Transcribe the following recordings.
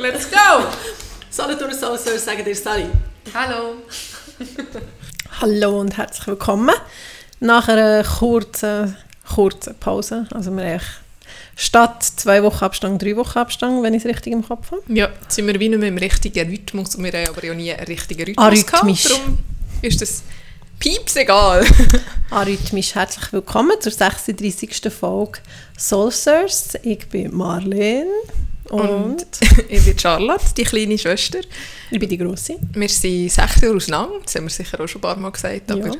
Let's go! Solothurn Soul sagen dir Sally. Hallo. Hallo und herzlich willkommen. Nach einer kurzen, kurzen Pause, also wir haben statt zwei Wochen Abstand, drei Wochen Abstand, wenn ich es richtig im Kopf habe. Ja, jetzt sind wir wie nicht mehr im richtigen Rhythmus und wir haben aber ja nie einen richtigen Rhythmus Arrhythmisch. gehabt. Darum ist das pieps egal. Arrhythmisch herzlich willkommen zur 36. Folge Soulsers. Ich bin Marlene und, Und ich bin Charlotte, die kleine Schwester. ich bin die Grosse. Wir sind sechs Jahre auseinander, das haben wir sicher auch schon ein paar Mal gesagt, aber Ja.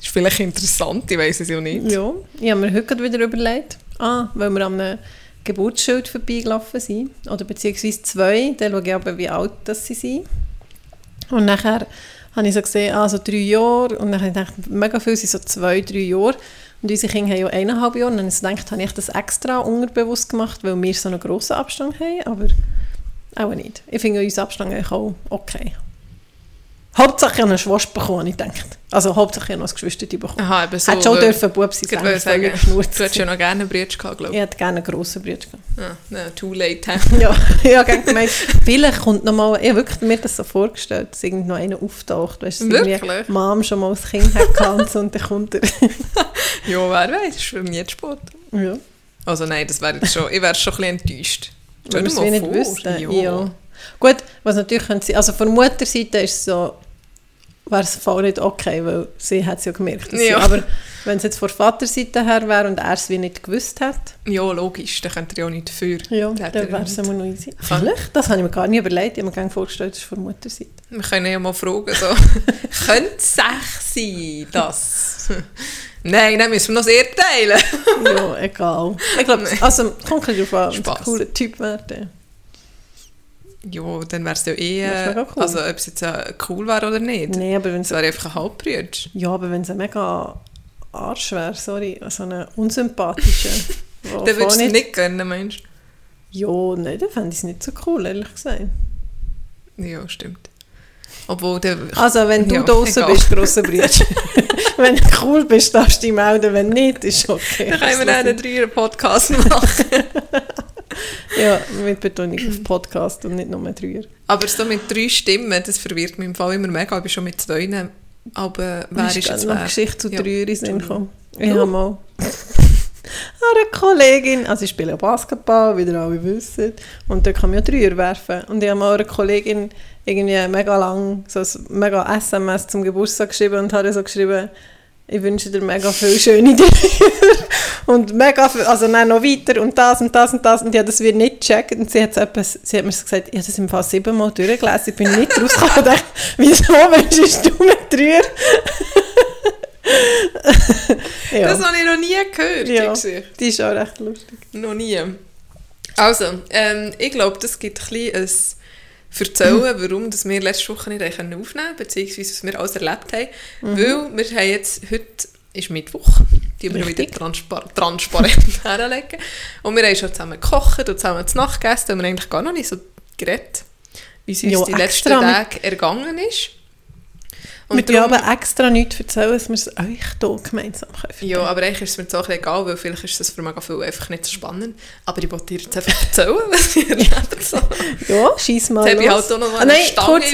ist vielleicht interessant, ich weiß es ja nicht. Ja, ich habe mir heute wieder überlegt, ah, weil wir an einem Geburtsschild vorbeigelaufen sind, oder beziehungsweise zwei, dann schaue ich aber, wie alt das sie sind. Und nachher habe ich so gesehen, ah, so drei Jahre, und dann habe ich gedacht, mega viel sind so zwei, drei Jahre. Und unsere Kinder haben ja eineinhalb Jahre, und dann gedacht, habe ich das extra unterbewusst gemacht, weil wir so einen grossen Abstand haben, aber auch nicht. Ich finde unseren Abstand auch okay. Hauptsache ich habe einen Schwast bekommen, ich gedacht. Also hauptsache ich noch ein Geschwister bekommen. Aha, eben so. Hätte schon dürfen Bub sein, Ich sagen, geschnurzt du hättest ja noch gerne einen Bruder gehabt, glaube Ich hätte gerne einen grossen Bruder gehabt. ich. Ah, no, too late. Ja, ich habe gemeint, vielleicht kommt noch mal, ich habe wirklich mir das so vorgestellt, dass irgend noch einer auftaucht, weißt du, irgendwie Wirklich? Mom schon mal als Kind hat und dann kommt er. Ja, wer weiß, das ist für mich jetzt Sport. ja. Also nein, das wäre jetzt schon, ich wäre schon ein bisschen enttäuscht. Wenn wir es wie nicht wüssten. ja. Ja. Gut, was natürlich könnte sein, also von Mutterseite ist es so, wäre es voll nicht okay, weil sie hat es ja gemerkt. Ja. Sie, aber wenn es jetzt von Vaterseite her wäre und er es wie nicht gewusst hat, Ja, logisch, da könnt ihr ja nicht dafür. ja, dann er wäre es immer noch easy. Vielleicht? Das habe ich mir gar nicht überlegt. Ich habe mir gerne vorgestellt, das ist von Mutterseite. Wir können ja mal fragen, so, könnte es sech sein, das? Nein, dann müssen wir noch sehr teilen. ja, egal. Ich glaube, also kommt darauf an, ein cooler Typ wäre. Ja, dann wäre es ja eh, cool. also ob es jetzt cool wäre oder nicht. Nein, aber wenn Es wäre einfach ein Halbbrüder. ja, aber wenn es ein mega Arsch wäre, sorry, so ein unsympathischer. Dann würdest du es nicht gönnen, meinst Ja, nein, dann fände ich es nicht so cool, ehrlich gesagt. du? Ja, stimmt. Obwohl, der, Also, wenn du Ja, draußen bist, grosser Bruder. wenn du cool bist, darfst du dich melden. Wenn nicht, ist okay. dann können wir dann einen Dreier-Podcast machen. Ja, mit Betonung auf Podcast und nicht nur mit Dreier. Aber so mit drei Stimmen, das verwirrt mich im Fall immer mega. Ich bin schon mit zwei, aber wer ist Mir jetzt wer? Geschichte zu Ja, Dreier in Sinn gekommen. Ich habe mal eine Kollegin, also ich spiele Basketball, wie ihr alle wisst, und da kann man ja Dreier werfen. Und ich habe mal einer Kollegin irgendwie mega lang so ein mega SMS zum Geburtstag geschrieben und habe so geschrieben, ich wünsche dir mega viele schöne Dreier. und mega viel, also dann noch weiter und das und das und das und habe das wieder nicht gecheckt und sie hat, etwas, sie hat mir gesagt, ich habe das im Fall siebenmal durchgelesen, ich bin nicht rausgekommen und dachte, wieso wünschst du mir Dreier? ja. Das habe ich noch nie gehört, die Ja, Geschichte. die ist auch recht lustig. Noch nie. Also, ähm, ich glaube, das gibt ein bisschen Erzählen, warum dass wir letzte Woche nicht aufnehmen konnten, beziehungsweise was wir alles erlebt haben. Mhm. Weil wir haben jetzt, heute ist Mittwoch, die wir wieder Richtig. transpar transparent herlegen. Und wir haben schon zusammen gekocht und zusammen zu Nacht gegessen, und wir haben eigentlich gar noch nicht so geredet, wie es uns Ja, die letzten Tage ergangen ist. Und wir darum- aber extra nichts erzählen, dass wir es euch hier gemeinsam können. Ja, aber eigentlich ist es mir bisschen egal, weil vielleicht ist das für mega viele einfach nicht so spannend. Aber ich wollte dir jetzt einfach erzählen, was ich erlebt habe. Ja, schieß mal Jetzt habe ich halt auch noch Ah, nein, kurz,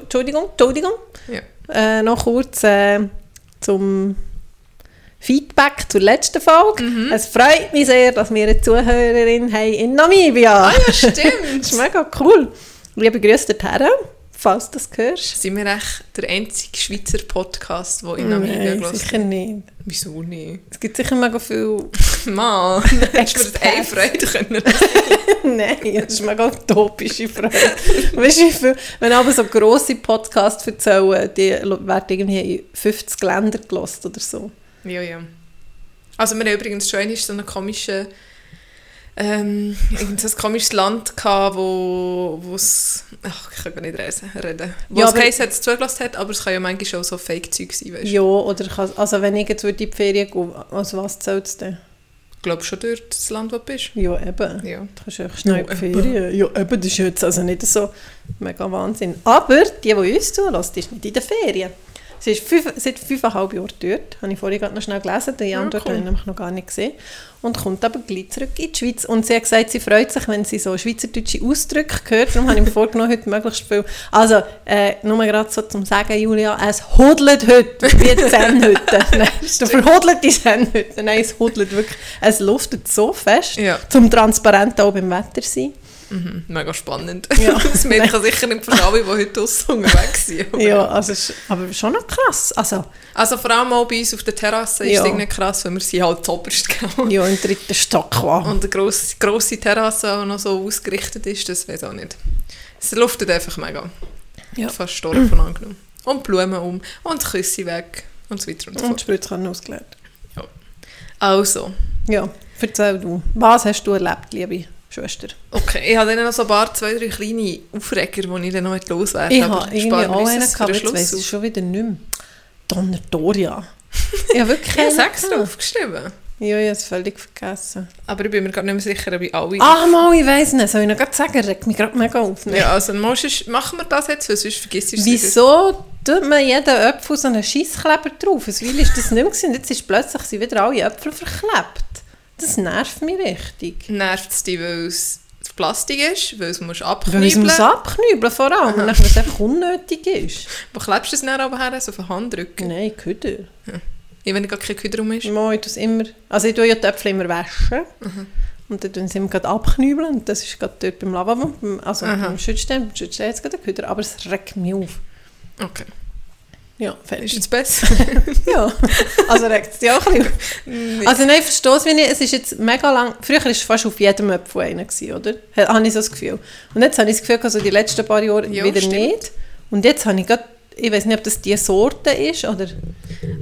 Entschuldigung, Entschuldigung. Ja. Äh, noch kurz äh, zum Feedback zur letzten Folge. Mhm. Es freut mich sehr, dass wir eine Zuhörerin haben in Namibia. Ah ja, das stimmt. ist mega cool. Liebe Grüße dorthin, falls du das hörst. Sind wir echt der einzige Schweizer Podcast, der in Namibia Nein, gehört sicher nicht. Wieso nicht? Es gibt sicher mega viel Mann, hättest du das eine. Freude können. Nein, das ist eine mega utopische Frage. weißt du, wie viel, wenn aber so grosse Podcasts erzählen, die werden irgendwie in 50 Länder gelost oder so. ja, ja. Also wir haben übrigens schon so einen komischen ähm, ein komisches Land gehabt, wo es ach, ich kann gar nicht reden, reden. Wo Ja, es es zugelassen hat, aber es kann ja manchmal auch so Fake-Zeug sein, weißt. Ja, oder kann, also wenn ich jetzt in die Ferien gehen, also was zählt es denn? Ich glaube schon dort, das Land, wo du bist. Ja, eben. Ja. Du kannst ja schnell Ja, Ferien. Ja, eben, das ist jetzt also nicht so mega Wahnsinn. Aber die, die uns zulassen, ist nicht in den Ferien. Sie ist fünf, seit fünfeinhalb Jahren dort. Habe ich vorhin gerade noch schnell gelesen. Die Antwort cool. habe ich nämlich noch gar nicht gesehen. Und kommt aber gleich zurück in die Schweiz. Und sie hat gesagt, sie freut sich, wenn sie so schweizerdeutsche Ausdrücke hört. Darum habe ich mir vorgenommen, heute möglichst viel... Also, äh, nur gerade so zum Sagen, Julia, es hodelt heute wie die Sennhütte. Nein, du verhodelt die Sennhütte. Nein, es hodelt wirklich. Es luftet so fest, Ja. zum transparent auch beim Wetter sein. Mhm, mega spannend. Ja. das merken sicher nicht für alle, die heute draussen unterwegs sind. Ja, also, ist aber schon noch krass. Also, Also vor allem auch bei uns auf der Terrasse ist Ja. es irgendwie krass, wenn wir sie halt zoberst gell? ja, im dritten Stock war. Und eine grosse, grosse Terrasse auch noch so ausgerichtet ist, das weiß auch nicht. Es luftet einfach mega. Ja. Fast Storch von angenommen. Und Blumen um und Küsse weg und so weiter und so Und fort. die Spritzkanne ausgelegt. Also, Ja, erzähl du. Was hast du erlebt, liebe Schwester? okay, ich habe dann noch so ein paar, zwei, drei kleine Aufreger, die ich dann noch loswerden Ich aber habe irgendwie auch einen gehabt, den jetzt weiss ich schon wieder nicht mehr. Donnertoria. Ich habe wirklich einen sechs gehabt. aufgeschrieben. Ja, ich habe es völlig vergessen. Aber ich bin mir gerade nicht mehr sicher, ob ich alle... Ah, mal, ich weiss nicht. Soll ich noch gerade sagen? Regt mich gerade mega auf. ne? Ja, also musst machen wir das jetzt, sonst vergisst du es. Wieso tut man jeden Apfel so einen Scheisskleber drauf? Weil ist das nicht mehr gewesen. Jetzt ist plötzlich sind wieder alle Äpfel verklebt. Das nervt mich richtig. Nervt es dich, weil es Plastik ist, weil es musst Weil abknübeln es muss abknübeln vor allem. Weil es einfach unnötig ist. Wo klebst du es dann aber her? So auf den Handrücken? Nein, Küder. Ja, wenn gar kein Küder rum ist. Mal, ich immer, also ich tue ja die Äpfel immer waschen. Und dann tun sie immer gerade abknübeln. Und das ist gerade dort beim Lavabo, also Aha. beim Schützstein. Beim Schützstein jetzt gerade Küder, aber es regt mich auf. Okay. Ja, Ist fertig. jetzt besser? Ja, also regt es dich auch ein bisschen. Also nein, verstehe es, wie ich, es ist jetzt mega lang, früher war es fast auf jedem Apfel einer, gewesen, oder? Ha- Habe ich so das Gefühl. Und jetzt habe ich das Gefühl, also die letzten paar Jahre Ja, wieder stimmt. nicht. Und jetzt habe ich gerade, ich weiß nicht, ob das die Sorte ist, oder...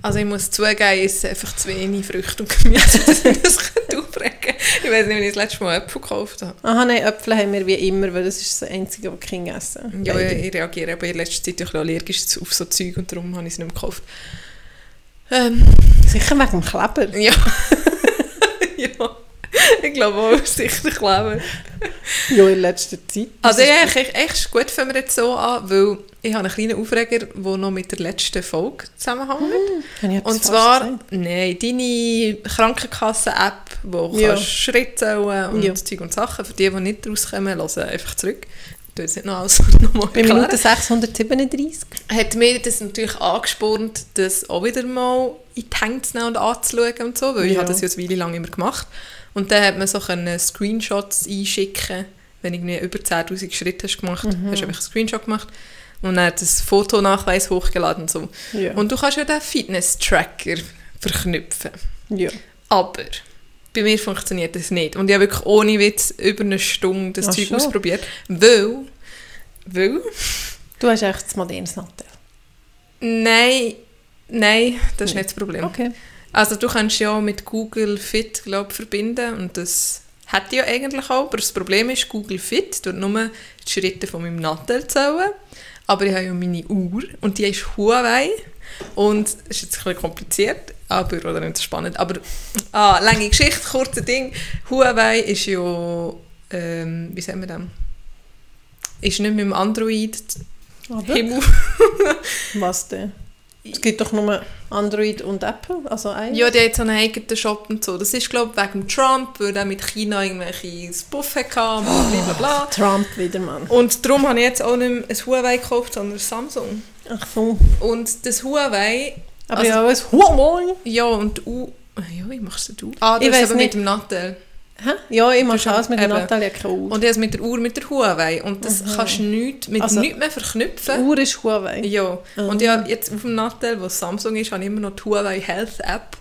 Also ich muss zugeben, ich esse einfach zu wenig Früchte und Gemüse, dass ich das könnte aufregen Ich weiß nicht, wenn ich das letzte Mal Äpfel gekauft habe. Aha, nein, Äpfel haben wir wie immer, weil das ist das Einzige, was die Kinder essen. Ja, ich, ich reagiere aber in letzter Zeit ein bisschen allergisch auf so Zeug und darum habe ich es nicht mehr gekauft. Ähm, Sicher wegen dem Kleber. ja. ja. Ich glaube auch, sicher Kleber. Ja, in letzter Zeit. Also ja, ist- echt, echt gut fangen wir jetzt so an, weil ich habe einen kleinen Aufreger, der noch mit der letzten Folge zusammenhängt. Habe ich jetzt Und zwar, nein, deine Krankenkassen-App, wo du Ja. kannst Schritte zählen und Ja. Zeug und Sachen. Für die, die nicht rauskommen, hören einfach zurück. Ich jetzt nicht noch alles nochmal Bei. Minute 637. Hat mir das natürlich angespornt, das auch wieder mal in die Hände zu nehmen und anzuschauen und so, weil ich Ja. habe das ja eine Weile lang immer gemacht. Und dann hat man so können Screenshots einschicken, wenn irgendwie über 10'000 Schritte hast gemacht, hast du einfach einen Screenshot gemacht und dann hat das Fotonachweis hochgeladen und so. Ja. Und du kannst ja den Fitness-Tracker verknüpfen. ja. Aber bei mir funktioniert das nicht. Und ich habe wirklich ohne Witz über eine Stunde das Ach Zeug schon. ausprobiert. Weil, weil, Du hast echt das modernes Nattel. nein, nein, das ist nicht das Problem. Okay. Also du kannst ja mit Google Fit, glaube verbinden und das hat ja eigentlich auch, aber das Problem ist, Google Fit tut nur die Schritte von meinem Nattel zählen, aber ich habe ja meine Uhr und die ist Huawei und es ist jetzt ein bisschen kompliziert, aber, oder nicht so spannend, aber, ah, lange Geschichte, kurze Ding, Huawei ist ja, ähm, wie sagen wir das, ist nicht mit dem Android Aber Himmel. was denn? Es gibt doch nur Android und Apple, also ein. Ja, die hat so einen eigenen Shop und so. Das ist, glaube ich, wegen Trump, weil er mit China irgendwelche Buff hatte und bla bla bla. Trump wieder, Mann. Und darum habe ich jetzt auch nicht ein Huawei gekauft, sondern ein Samsung. Ach so. Und das Huawei, Aber Also- ja, alles Huawei. ja und U... Ja, wie machst du das? Ah, du Ich weiss aber nicht. mit dem Nattel. Hä? Ja, ich mache alles mit der. Natalia Uhr. Und es mit der Uhr mit der Huawei. Und das kannst du nicht, mit Also- nichts mehr verknüpfen. Die Uhr ist Huawei. Ja, und Ah. ja, jetzt auf dem Nattel, wo Samsung ist, habe ich immer noch die Huawei Health App.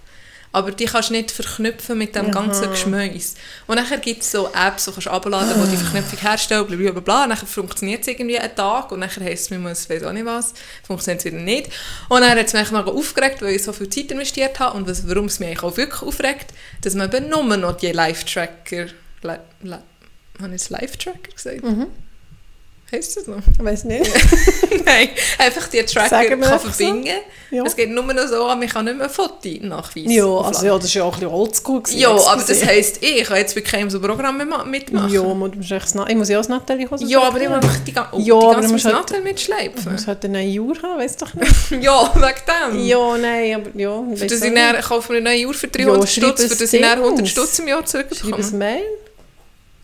Aber die kannst du nicht verknüpfen mit dem Aha. ganzen Geschmäus. Und nachher gibt es so Apps, die kannst du abladen, die die Verknüpfung herstellen, bla bla bla. bla. Und Nachher funktioniert es irgendwie einen Tag und nachher heisst es, man muss, weiß auch nicht was, funktioniert es wieder nicht. Und dann hat es mich mega aufgeregt, weil ich so viel Zeit investiert habe und was, warum es mich eigentlich auch wirklich aufregt, dass man eben nur noch die Live-Tracker, li, li, habe ich jetzt Live-Tracker gesagt? Mhm. Heißt das noch? Ich weiß nicht. Nein, einfach die Tracker kann einfach so. verbinden. Ja. Es geht nur noch so, man kann nicht mehr ein Foto nachweisen. Ja, also ja, das war ja auch ein bisschen oldschool. gewesen, ja, aber das gesehen. heisst, ich kann jetzt bei keinem so Programm mitmachen. Ja, man muss echt das ich muss ja auch das Nathalie Hose Ja, aber ich muss einfach die, ga oh, Ja, die ganze du musst Zeit halt- Nattel mitschleifen. muss halt eine neue Uhr haben, weißt doch nicht. Ja, wegen dem. ja, nein, aber ja. Für das ich dann, kaufe mir eine neue Uhr für 300 Ja, Stutz, für das ich dann 100 Dings. Stutz im Jahr Schreib ein zurückbekomme. Mail.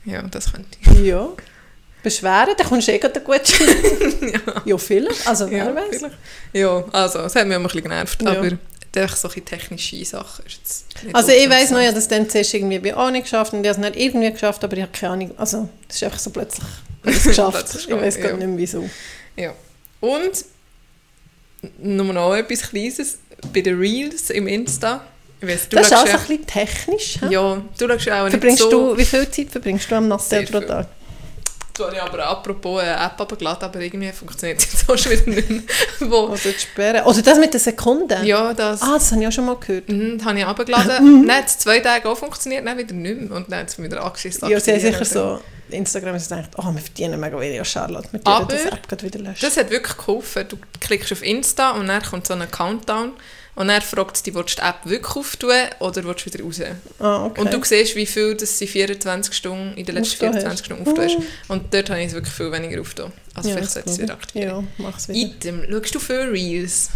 Ja, das könnte ich. Ja. Beschweren, dann kommst du eh gerade gut ja. ja, vielleicht. Also, wer Ja, weiß. vielleicht. Ja, also, es hat mich auch ein bisschen genervt, Ja. aber einfach so ein technische Sachen nicht Also ich weiss noch, ich habe interessant. das dann zuerst irgendwie bei auch nicht geschafft und ich habe es nicht irgendwie geschafft, aber ich habe keine Ahnung. Also, das ist einfach so plötzlich geschafft. Ich weiß ja. gar nicht mehr wieso. Ja. Und nur noch etwas Kleines bei den Reels im Insta. Weiss, du das ist auch ja, ein bisschen technisch. hä? ja, du schaust ja auch nicht Verbringst so... du, wie viel Zeit verbringst du am Sehr pro. Tag? Habe ich aber apropos eine App abgeladen, aber irgendwie funktioniert es jetzt auch schon wieder nicht mehr. Wo, Oder die Sperre. Oder das mit den Sekunden? ja, das... Ah, das habe ich auch schon mal gehört. Mhm, das habe ich abgeladen. dann hat es zwei Tage auch funktioniert, dann wieder nicht mehr. Und dann hat es wieder angeschissen. Ja, sie haben sicher so, Instagram ist gedacht, oh, wir verdienen mega wenig an Charlotte, der Aber das App wieder löschen. Das hat wirklich geholfen. Du klickst auf Insta und dann kommt so ein Countdown. Und dann fragt es dich, willst du die App wirklich auftun oder willst du wieder raus? ah, okay. Und du siehst, wie viel das sie 24 Stunden, in den letzten Aufgetan 24 Stunden aufgetan hast. Und dort habe ich es wirklich viel weniger aufgetan. Also Ja, vielleicht sollte ich es wieder aktivieren. Ja, mach's wieder. Item, schaust du viel Reels?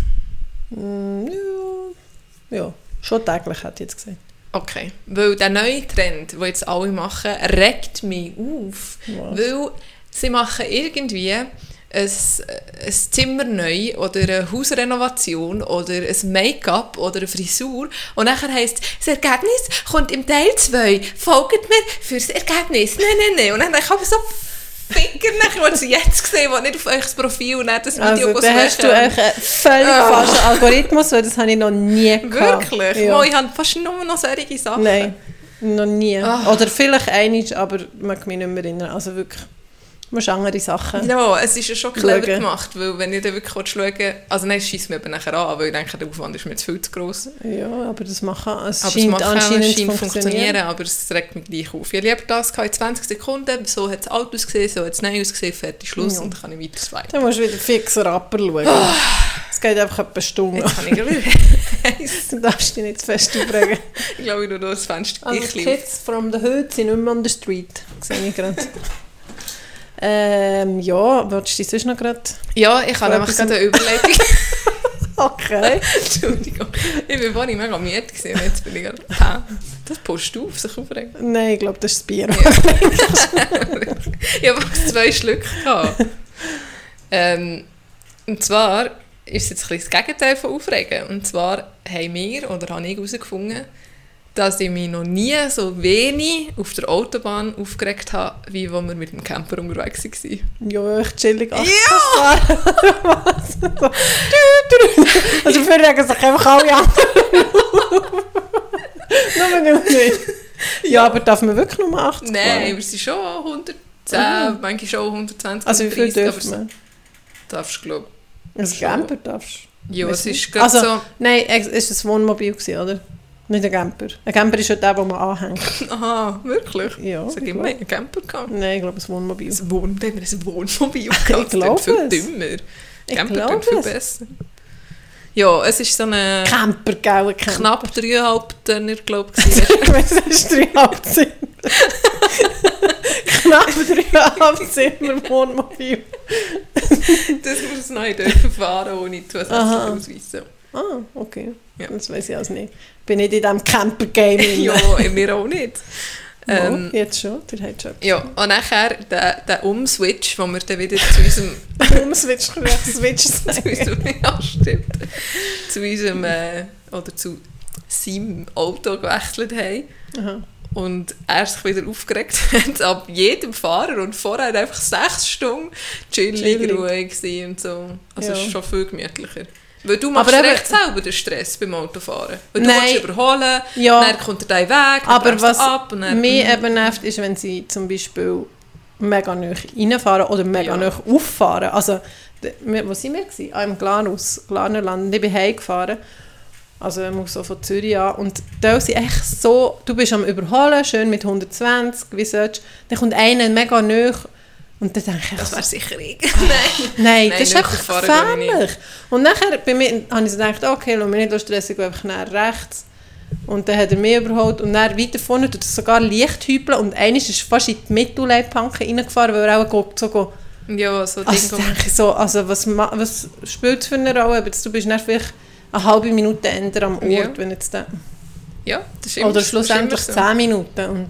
Mm, ja. ja, schon täglich, hätte ich jetzt gesagt. Okay. Weil der neue Trend, den jetzt alle machen, regt mich auf. Was? Weil sie machen irgendwie ein, ein Zimmer neu oder eine Hausrenovation oder ein Make-up oder eine Frisur und nachher heisst das Ergebnis kommt im Teil 2. Folgt mir fürs Ergebnis. Nein, nein, nein. Und dann denke ich aber so, Finger, nachher wollte sie jetzt gesehen, was nicht auf euch das Profil und dann das Video Also, da hast du einen völlig Ah. falschen Algorithmus, weil das habe ich noch nie gehabt. Wirklich? Ja. Mo, ich habe fast nur noch solche Sachen. Nein, noch nie. Ah. Oder vielleicht einig, aber mag mich nicht mehr erinnern. Also wirklich, musst andere Sachen. Ja, es ist ja schon clever Schauen. gemacht, weil wenn ich dann wirklich schauen will, also nein, es scheisst mir eben nachher an, weil ich denke, der Aufwand ist mir zu viel zu gross. Ja, aber das machen, es Aber es scheint auch anscheinend zu scheint funktionieren. funktionieren, aber es regt mich gleich auf. Ich habe lieber das in 20 Sekunden, so hat es alt ausgesehen, so hat es neu ausgesehen, fertig, Schluss Ja. und dann kann ich weiter swipen. Dann musst du wieder fixer rapper schauen. Es geht einfach etwa eine Stunde. Jetzt kann ich gleich Du darfst dich nicht zu fest aufregen. Ich glaube, ich nur das Fenster Also. Kids from the Hood sind nicht mehr on the street. Sehe ich gerade. ähm, ja, willst du dich sonst noch gerade... Ja, ich habe einfach gerade eine Überleitung. Okay. Entschuldigung. Ich war vorhin mega müde gewesen und jetzt bin ich gerade... Hä? Das du auf, sich aufregen. Nein, ich glaube, das ist das Bier. ich habe zwei Schlücke gehabt. ähm, und zwar ist es jetzt ein bisschen das Gegenteil von Aufregen. Und zwar haben wir, oder habe ich herausgefunden, dass ich mich noch nie so wenig auf der Autobahn aufgeregt habe, wie als wir mit dem Camper unterwegs waren. Ja, echt chillig. Ach, Ja! Was? So. Du, du. Also für regen sich einfach alle anderen Nur nicht. nicht. Ja, aber darf man wirklich nur 80 Nein, fahren? wir sind schon 110, Ah. manchmal schon 120, Also wie viel 130, dürfen wir? darfst du glaube Also Schon. Camper darfst Ja, Weiss es ist gerade Also- so... Nein, es war ein Wohnmobil, gewesen, oder? Nicht ein Camper. Ein Camper ist ja der, den man anhängt. Aha, wirklich? Ja, Sag ich mal, einen Camper gehabt. Nein, ich glaube, ein Wohnmobil. Ein Wohn wenn wir ein Wohnmobil Ich gehabt, das glaube viel es. dümmer. Camper klingt viel es. besser. Ja, es ist so eine Camper, gell? ein Camper. knapp dreieinhalb Tonner, glaube ich. Ich weiß, das ist dreieinhalb Zimmer. Knapp dreieinhalb Zimmer Wohnmobil. das muss neu dürfen fahren, ohne Aha. Ah, okay. Ja. Das weiß ich also nicht. Bin nicht in diesem Camper-Game. ja, mir auch nicht. Ähm, oh, jetzt schon, der hat schon. ja, und nachher der, der Umswitch, wo wir dann wieder zu unserem, Umswitch, kann ich Switch zu sagen. unserem ja, stimmt, zu unserem, äh, oder zu seinem Auto gewechselt haben. Aha. Und er sich wieder aufgeregt hat ab jedem Fahrer und vorher einfach sechs Stunden chillig, Chillig. ruhig und so. Also Ja. es ist schon viel gemütlicher. Weil du machst Aber eben- recht selber den Stress beim Autofahren. Weil du Nein. überholen, Ja. dann kommt er deinen Weg, dann Aber er was ab und dann... mich Mhm. eben nervt, ist, wenn sie zum Beispiel mega nah reinfahren oder mega Ja. nah auffahren. Also, wo sind wir? Gewesen? Ah, im Glanus, Glanerland. Ich bin heimgefahren. Also ich muss so von Zürich an. Und da sind echt so, du bist am Überholen, schön mit 120, wie sollst Dann kommt einer mega nah Und dann denke ich, Das wäre sicher ich. Nein. Nein, das ist einfach gefährlich. Und nachher bei mir, habe ich so gedacht, okay, lass mich nicht stressen, ich gehe einfach nach rechts. Und dann hat er mich überholt und dann weiter vorne tut er sogar leicht hüpeln und eines ist fast in die Mittelleitplanke reingefahren, weil er auch so go, Ja, so also Ding. denke ich so, also was, was spielt es für eine Rolle? Aber du bist vielleicht eine halbe Minute änder am Ort, Ja. wenn jetzt der, Ja, das ist immer oder schlussendlich immer so. 10 Minuten und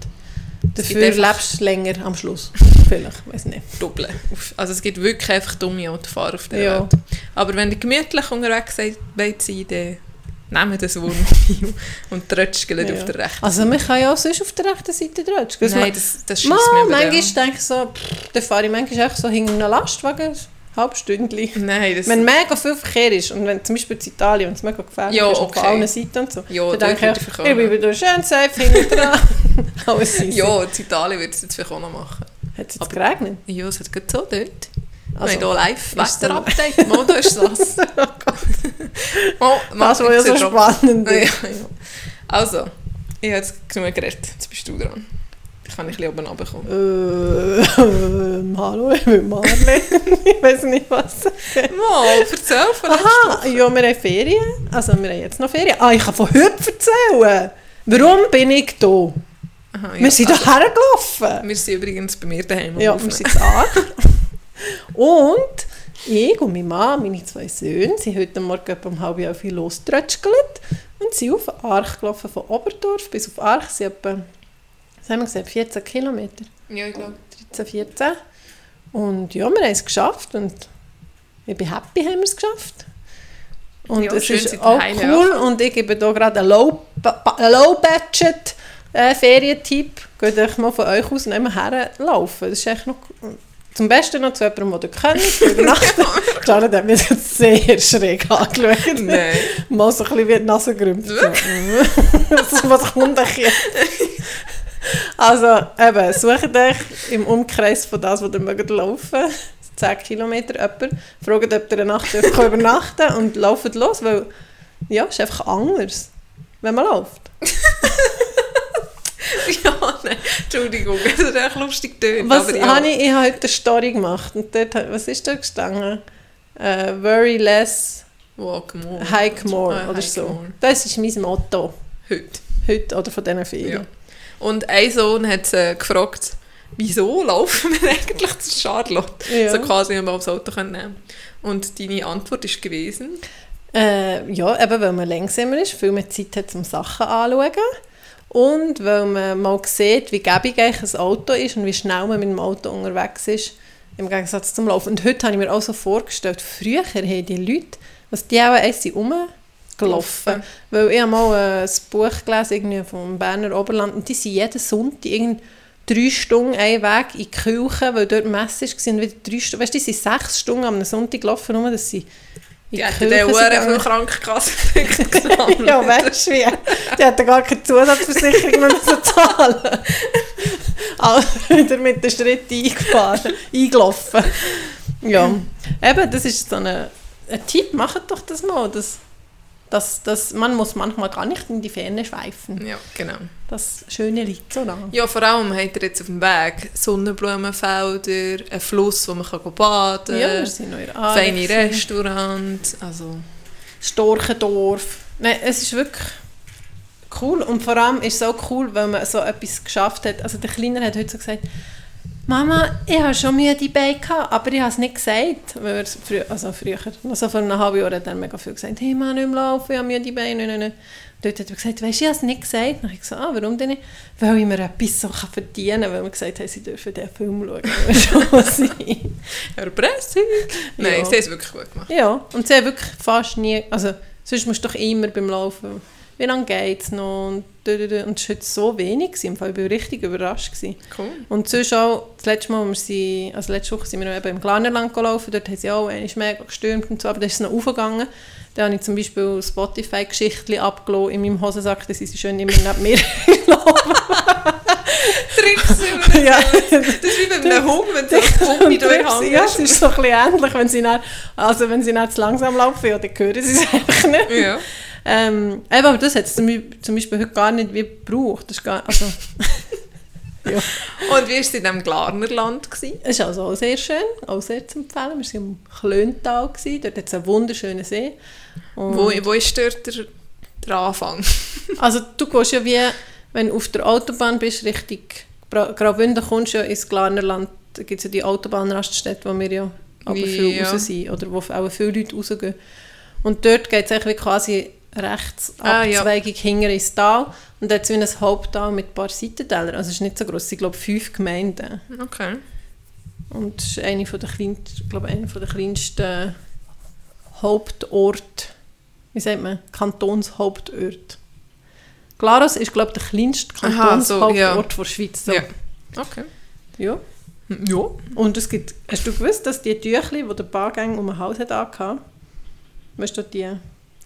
dafür lebst du länger am Schluss. vielleicht, weiß nicht. Doppeln. Also es gibt wirklich einfach dumme Autofahrer auf der Ja. Welt. Aber wenn ihr gemütlich unterwegs seid, dann nehmt das Wohnmobil und trötschelt Ja. auf der rechten Also man kann ja auch sonst auf der rechten Seite drehen. Nein, das, das schießt mir manchmal denke ich so, pff, dann fahre ich manchmal so hinter einem Lastwagen, ein Halbstündchen. Nein, das... Wenn mega viel Verkehr ist und wenn zum Beispiel in Italien, wenn es mega gefährlich Ja, ist okay. von allen Seiten und so, Ja, dann denke ich, ich bleibe da schön safe hinten dran. Alles easy. ja, in Italien würde es jetzt vielleicht auch noch machen. Hat es jetzt Aber- geregnet? Ja, es hat gerade so dort. Wir Also, haben hier live Wetterupdate. Mal, da ist das. oh, Das, was ja so spannend Ja, ja. Also, ich habe jetzt genug geredet. Jetzt bist du dran. Ich kann ein bisschen oben runterkommen. Äh, ähm, hallo, ich bin Marlene. ich weiß nicht was. Mal, erzähl von Aha, ja, wir haben Ferien. Also wir haben jetzt noch Ferien. Ah, ich kann von heute erzählen. Warum bin ich da? Aha, ja. Wir sind also, doch hergelaufen. wir sind übrigens bei mir daheim. Ja, wir sind in Arch. Und ich und mein Mann, meine zwei Söhne, sind heute Morgen etwa um halb elf losgetrötschelt und sind auf Arch gelaufen, von Oberdorf bis auf Arch. sind etwa, was haben wir gesagt, 14 Kilometer. Ja, ich glaube. 13, 14. Und ja, wir haben es geschafft und ich bin happy, haben wir es geschafft. Und Ja, es ist auch cool und ich gebe hier gerade einen Low-Budget äh, Ferientipp. Geht euch mal von euch aus immer herlaufen. Das ist echt noch zum Besten noch zu jemandem, der ihr kennt. Übernachten. Jared hat mich jetzt sehr schräg angeschaut. Nein. Mal so ein bisschen wie die Nase gerümpft. So. was, kommt euch jetzt? Also, eben, sucht euch im Umkreis von das, was ihr mögt laufen, 10 Kilometer jemanden, fragt, ob ihr eine Nacht übernachten und lauft los, weil, ja, es ist einfach anders, wenn man läuft. ja, nein. Entschuldigung, das ist echt lustig tönt. Was aber ja. habe ich, ich habe heute eine Story gemacht und dort, was ist da gestanden? Äh, very less, Walk more. hike more Ah, oder hike so. more. Das ist mein Motto Heute. heute oder von diesen Ja. Und ein Sohn hat äh, gefragt, wieso laufen wir eigentlich zu Charlotte? Ja. So quasi, wenn wir aufs Auto können nehmen Und deine Antwort ist gewesen, Äh, ja, eben weil man langsamer ist, viel mehr Zeit hat, um Sachen anzuschauen. Und weil man mal sieht, wie gäbig eigentlich ein Auto ist und wie schnell man mit dem Auto unterwegs ist, im Gegensatz zum Laufen. Und heute habe ich mir auch so vorgestellt, früher haben die Leute, was die auch eins sind. Gelaufen. Weil ich habe mal äh, ein Buch gelesen irgendwie vom Berner Oberland und die sind jeden Sonntag drei Stunden einen Weg in die Kirche, weil dort Messe war und wieder drei Stunden, weißt du, die sind sechs Stunden am Sonntag gelaufen, nur dass sie in die hätten den sind Krankenkasse gesammelt. Ja, weißt du wie? Die hatten gar keine Zusatzversicherung mehr zu zahlen. Also wieder mit den Schritt eingefahren, eingelaufen. Ja, eben, das ist so eine, ein Tipp, macht doch das mal. Das, das, das, man muss manchmal gar nicht in die Ferne schweifen. Ja, genau. Das Schöne liegt so nah. Ja, vor allem habt ihr jetzt auf dem Weg Sonnenblumenfelder, einen Fluss, wo man kann baden Ja, wir kann, sind noch in feine Restaurants, also... Storchendorf. Nein, es ist wirklich cool. Und vor allem ist es auch cool, weil man so etwas geschafft hat. Also der Kleiner hat heute so gesagt, Mama, ich habe schon müde Beine gehabt, aber ich habe es nicht gesagt. Weil frü also früher, also vor einem halben Jahr hat er mega viel gesagt, hey, man nicht mehr laufen, ich habe müde Beine. Nein, nein, nein. Dort hat er gesagt, weißt du, ich habe es nicht gesagt. Dann habe ich gesagt, ah, warum denn nicht? Weil ich mir etwas so verdienen kann, weil wir gesagt haben, sie dürfen diesen Film schauen. Sein. Erpressung! Nein, Ja. sie haben es wirklich gut gemacht. Ja, und sie haben wirklich fast nie, also sonst musst du doch immer beim Laufen, wie lange geht es noch und, und es war heute so wenig, gewesen. im Fall, ich war richtig überrascht. Gewesen. Cool. Und sonst auch, das letzte Mal, wir sind, also letzte Woche sind wir noch eben im Glanerland gelaufen, dort haben sie auch einmal mega gestürmt und so, aber da ist es noch aufgegangen. Da habe ich zum Beispiel Spotify-Geschichten abgelassen in meinem Hosensack, dass sie schön immer neben mir gelaufen. Tricks über ja. Das ist wie bei einem Hund, wenn du einen Hund durchhängst. ja, es ist so ein bisschen ähnlich, wenn sie dann, also wenn sie dann zu langsam laufen, ja, dann hören sie es einfach nicht. Ja. Ähm, aber das hat es zum, Beispiel heute gar nicht wie gebraucht. Das ist gar, also, Ja. Und wie war es in diesem Glarnerland? Es ist also auch sehr schön, auch sehr zu empfehlen. Wir waren im Klöntal, dort hat es einen wunderschönen See. Und Wo, wo ist dort der, der Anfang? Also du gehst ja wie, wenn du auf der Autobahn bist, Richtung Graubünden kommst du ja ins Glarnerland, da gibt es ja die Autobahnraststätte, wo wir ja aber viel ja. raus sind, oder wo auch viele Leute rausgehen. Und dort geht es quasi rechts Ah, ja. Hinter ins Tal und dort ist wie ein Haupttal mit ein paar Seitentälern, also es ist nicht so groß, ich glaube fünf Gemeinden. Okay. Und es ist eine von der kleinsten, glaube, eine von der kleinsten Hauptorte, wie sagt man, Kantonshauptorte. Glarus ist, glaube ich, der kleinste Aha, so, Kantonshauptort ja. der Schweiz. So. Ja. Okay. Ja. Ja. Und es gibt, hast du gewusst, dass die Tüchli, die der Bargang um den Hals hat angehabt, weißt du, die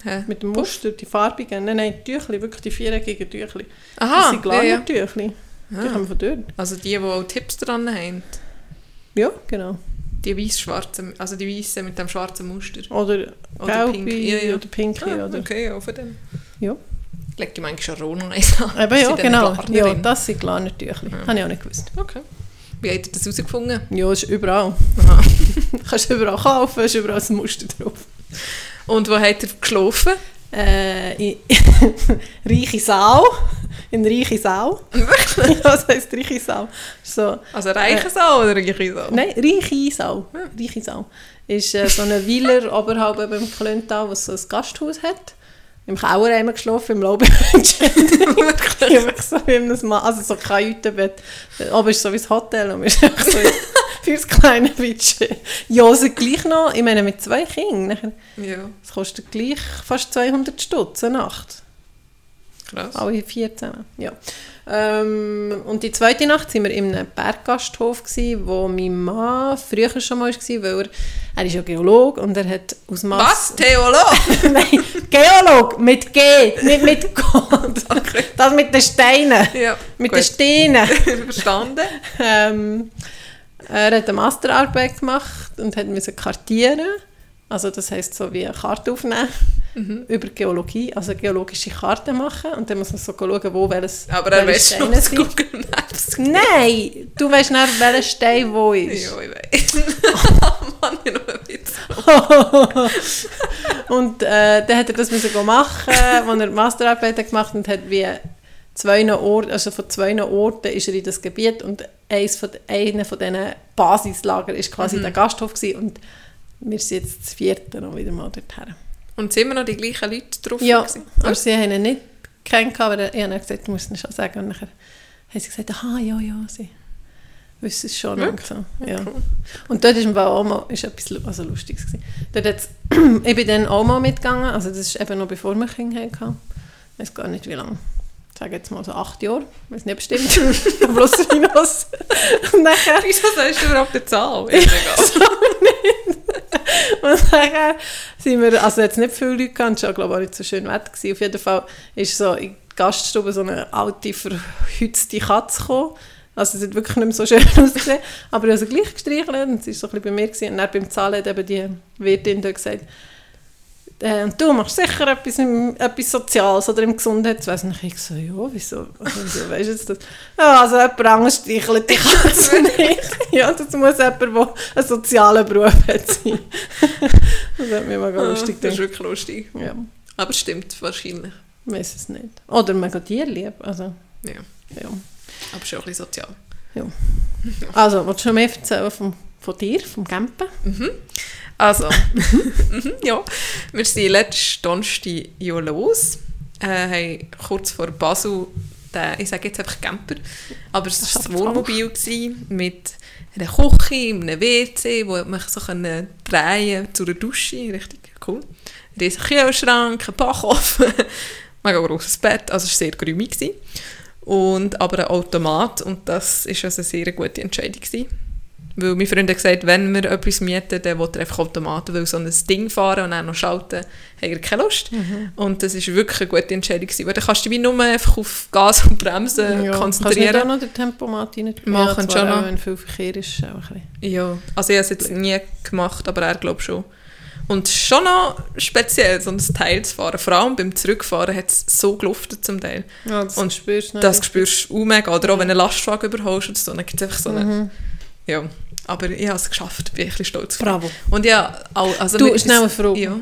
Hä? mit dem Muster, die farbigen, nein, nein, die Tüchli, wirklich die viereckigen Tüchli. das Aha, sind ja, ja. Glarner-Tüchli. Die Ah. kommen von dort. Also die, die auch Tipps dran haben. Ja, genau. Die weiß-schwarzen, also die weißen mit dem schwarzen Muster. Oder, Oder gelbe ja, ja. oder pinke. Ah, oder, okay, ja, von dem. Ja. Legt die manchmal schon noch eins an. Eben ja, genau. Ja, das sind Glarner-Tüchli. Ja. Habe ich auch nicht gewusst. Okay. Wie habt ihr das herausgefunden? Ja, ist überall. Aha. Kannst du überall kaufen, ist überall ein Muster drauf. Und wo habt ihr geschlafen? Äh, in Reiche Sau. In Reiche Sau. ja, das heisst Reiche Sau. So, Also reiche Sau oder reiche Sau? nein, Reiche Sau. Reiche Sau. Ist äh, so eine Weiler oberhalb eben im Klöntal, wo es so ein Gasthaus hat. Im wir geschlafen, im Lobbyhütchen. Wirklich? So wie in einem Ma also so Kajütenbett. Aber es ist so wie das Hotel und wir sind so für das kleine Budget. Ja, also gleich noch, ich meine mit zwei Kindern, Ja, es kostet gleich fast 200 Stutz eine Nacht. krass. Alle 14. Ja. Ähm, und die zweite Nacht waren wir in einem Berggasthof, gewesen, wo mein Mann früher schon mal war, weil er, er ist ja Geologe und er hat aus Masse... Was? Theolog? Nein, Geolog mit G, nicht mit Gott. Okay. Das mit den Steinen. Ja, Mit gut. den Steinen. Verstanden. ähm, er hat eine Masterarbeit gemacht und hat müssen kartieren. Also das heisst so wie eine Karte aufnehmen Mhm. über Geologie, also geologische Karten machen und dann muss man so schauen, wo welches Aber er welche weiß schon, Steine was. Google Maps Nein, du weißt nicht, welcher Stein wo ist. Ja, ich weiß. Mann, ich noch ein Witz. und äh, dann hat er das müssen machen, als er die Masterarbeit hat gemacht und hat wie zwei Orten, also von zwei Orten ist er in das Gebiet und eins von, einer von diesen Basislager ist quasi Mhm. der Gasthof gewesen und wir sind jetzt das vierte noch wieder mal dorthin. Und sind immer noch die gleichen Leute drauf? Ja, gewesen? aber sie haben ihn nicht kennengelernt, aber ich habe gesagt, du musst es schon sagen. Und dann haben sie gesagt, aha, ja, ja, sie wissen es schon. Und, so. ja. Cool. und dort ist Fall auch mal ist etwas also Lustiges. Gewesen. Dort hat's, ich bin dann auch mal mitgegangen, also das ist eben noch bevor wir Kinder hatten. Ich weiß gar nicht, wie lange. Ich sage jetzt mal so acht Jahre, ich weiß nicht bestimmt, plus minus. Und nachher Wieso sagst du überhaupt eine Zahl? Ist egal. Und dann sind wir, also jetzt nicht viele Leute gehabt, es war glaube ich auch nicht so schön Wetter. Gewesen. Auf jeden Fall ist so in die Gaststube so eine alte, verhützte Katze gekommen. Also es hat wirklich nicht mehr so schön ausgesehen. Aber ich habe sie gleich gestreichelt und sie war so ein bisschen bei mir. Gewesen. Und dann beim Zahlen hat eben die Wirtin gesagt, äh, und du machst sicher etwas, im, etwas Soziales oder im Gesundheitswesen. Und ich so, ja, wieso? Also, wieso weisst du jetzt das? Ja, also jemand anderes streichelt die Katze nicht. ja, das muss jemand, der einen sozialen Beruf hat sein. das hat mich mal ganz lustig Ah, das ist gedacht. wirklich lustig. Ja, Aber stimmt, wahrscheinlich. ich weiß es nicht. Oder mega tierlieb. Also, Ja. ja. Aber schon ein bisschen sozial. also willst du noch mehr erzählen von, von dir, vom Campen? Also, mhm, ja. Wir sind letzten Donnerstag ja los. Äh, haben kurz vor Basel, den, ich sage jetzt einfach Camper, aber es Das war ein aber Wohnmobil gewesen, mit einer Küche, einem WC, wo man so können drehen zu einer Dusche, richtig cool. Ein riesiger Kühlschrank, ein Backofen, mega grosses Bett, also es war sehr geräumig. gewesen. Und, aber ein Automat und das war also eine sehr gute Entscheidung. Gewesen. Weil mein Freund hat gesagt, wenn wir etwas mieten, dann will er einfach Automaten, weil so ein Ding fahren und dann noch schalten, hat er keine Lust. Und das war wirklich eine gute Entscheidung. Gewesen, weil dann kannst du dich nur einfach auf Gas und Bremsen Kannst du auch konzentrieren. noch den Tempomat rein? Machen schon auch, noch. Wenn viel Verkehr ist, auch ein bisschen. Ja, also ich habe es jetzt nie gemacht, aber er glaubt schon. Und schon noch speziell, so ein Teil zu fahren. Vor allem beim Zurückfahren hat es so geluftet zum Teil. Ja, das Und spürst du Das spürst du auch mega. Oder auch wenn du einen Lastwagen überholst oder so, dann gibt es einfach so eine... Mhm. Ja, aber ich habe es geschafft, bin ich ein bisschen stolz. Bravo. Und ja, also Du, schnell eine Frage. Ja,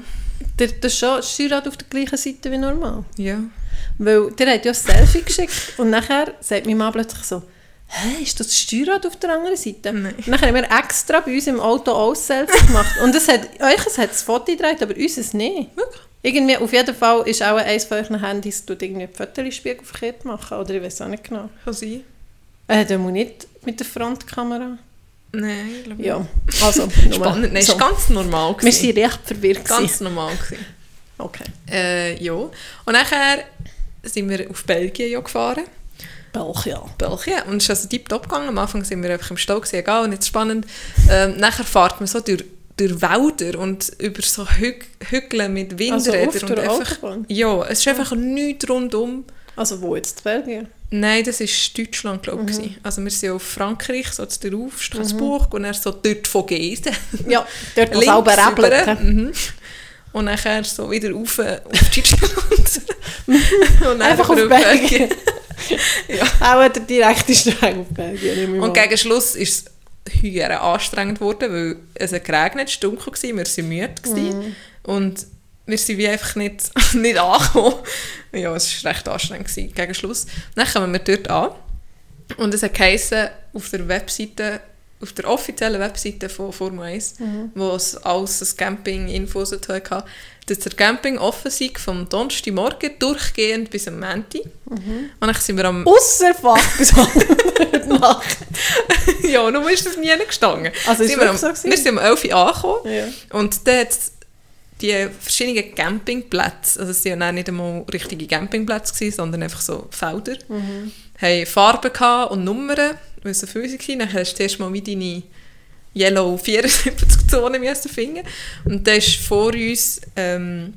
Der, das Steuerrad auf der gleichen Seite wie normal. ja. Weil der hat ja ein Selfie geschickt und nachher sagt mein Mann plötzlich so, hä, ist das das Steuerrad auf der anderen Seite? Nein. Und dann haben wir extra bei uns im Auto auch Selfie gemacht. Und es hat, euch es hat das Foto gedreht, aber uns es nicht. Wirklich? Irgendwie, auf jeden Fall ist auch eines von euren Handys, tut irgendwie die Fotospiegel verkehrt machen. Oder ich weiß auch nicht genau. Kann sein. Äh, dann muss nicht mit der Frontkamera. Nein, ich glaube Ja, also. nicht. Spannend. Nein, so. war ganz normal. Wir gewesen. waren recht verwirrt. Ganz normal. Gewesen. Okay. Äh, ja. Und nachher sind wir auf Belgien ja gefahren. Belgien. Belgien. Und es ist also tiptop gegangen. Am Anfang sind wir einfach im Stau gewesen, egal, und jetzt spannend. Ähm, nachher fährt man so durch, durch Wälder und über so Hüg Hügel mit Also Windrädern. auf und einfach, Autobahn? ja, es ist einfach nichts rundum. Also wo jetzt? Belgien? Nein, das war Deutschland, glaube ich. Mhm. Also wir sind auf Frankreich, so zu der auf Straßburg und dann so dort von Gesen. Ja, dort wo es rüber. rebelt. Mhm. Und nachher so wieder rauf auf Deutschland. und Einfach auf Belgien. ja. Auch der direkteste Weg auf Belgien. Und gegen Schluss ist es höher anstrengend geworden, weil es geregnet, es war dunkel, wir waren müde. Gewesen. Und wir sind wie einfach nicht, nicht angekommen. Ja, es war recht anstrengend gewesen, gegen Schluss. Dann kommen wir dort an. Und es hat geheißen, auf der Webseite, auf der offiziellen Webseite von Formel 1, wo es alles das Camping-Infos hatte, dass der Camping offen sei vom Donnerstagmorgen durchgehend bis am Montag. Und dann sind wir am... Ausser Fach bis heute Nacht. ja, nun ist das nie gestanden. Also ist Sind wir, am, so wir sind um 11 Uhr angekommen Ja. und dann die verschiedenen Campingplätze, also es waren ja nicht einmal richtige Campingplätze, gewesen, sondern einfach so Felder, Mhm. haben Farben gehabt und Nummern, weil es so viele waren. Dann hast du zuerst mal wie deine Yellow 74 Zone finden. Und dann ist vor uns ähm,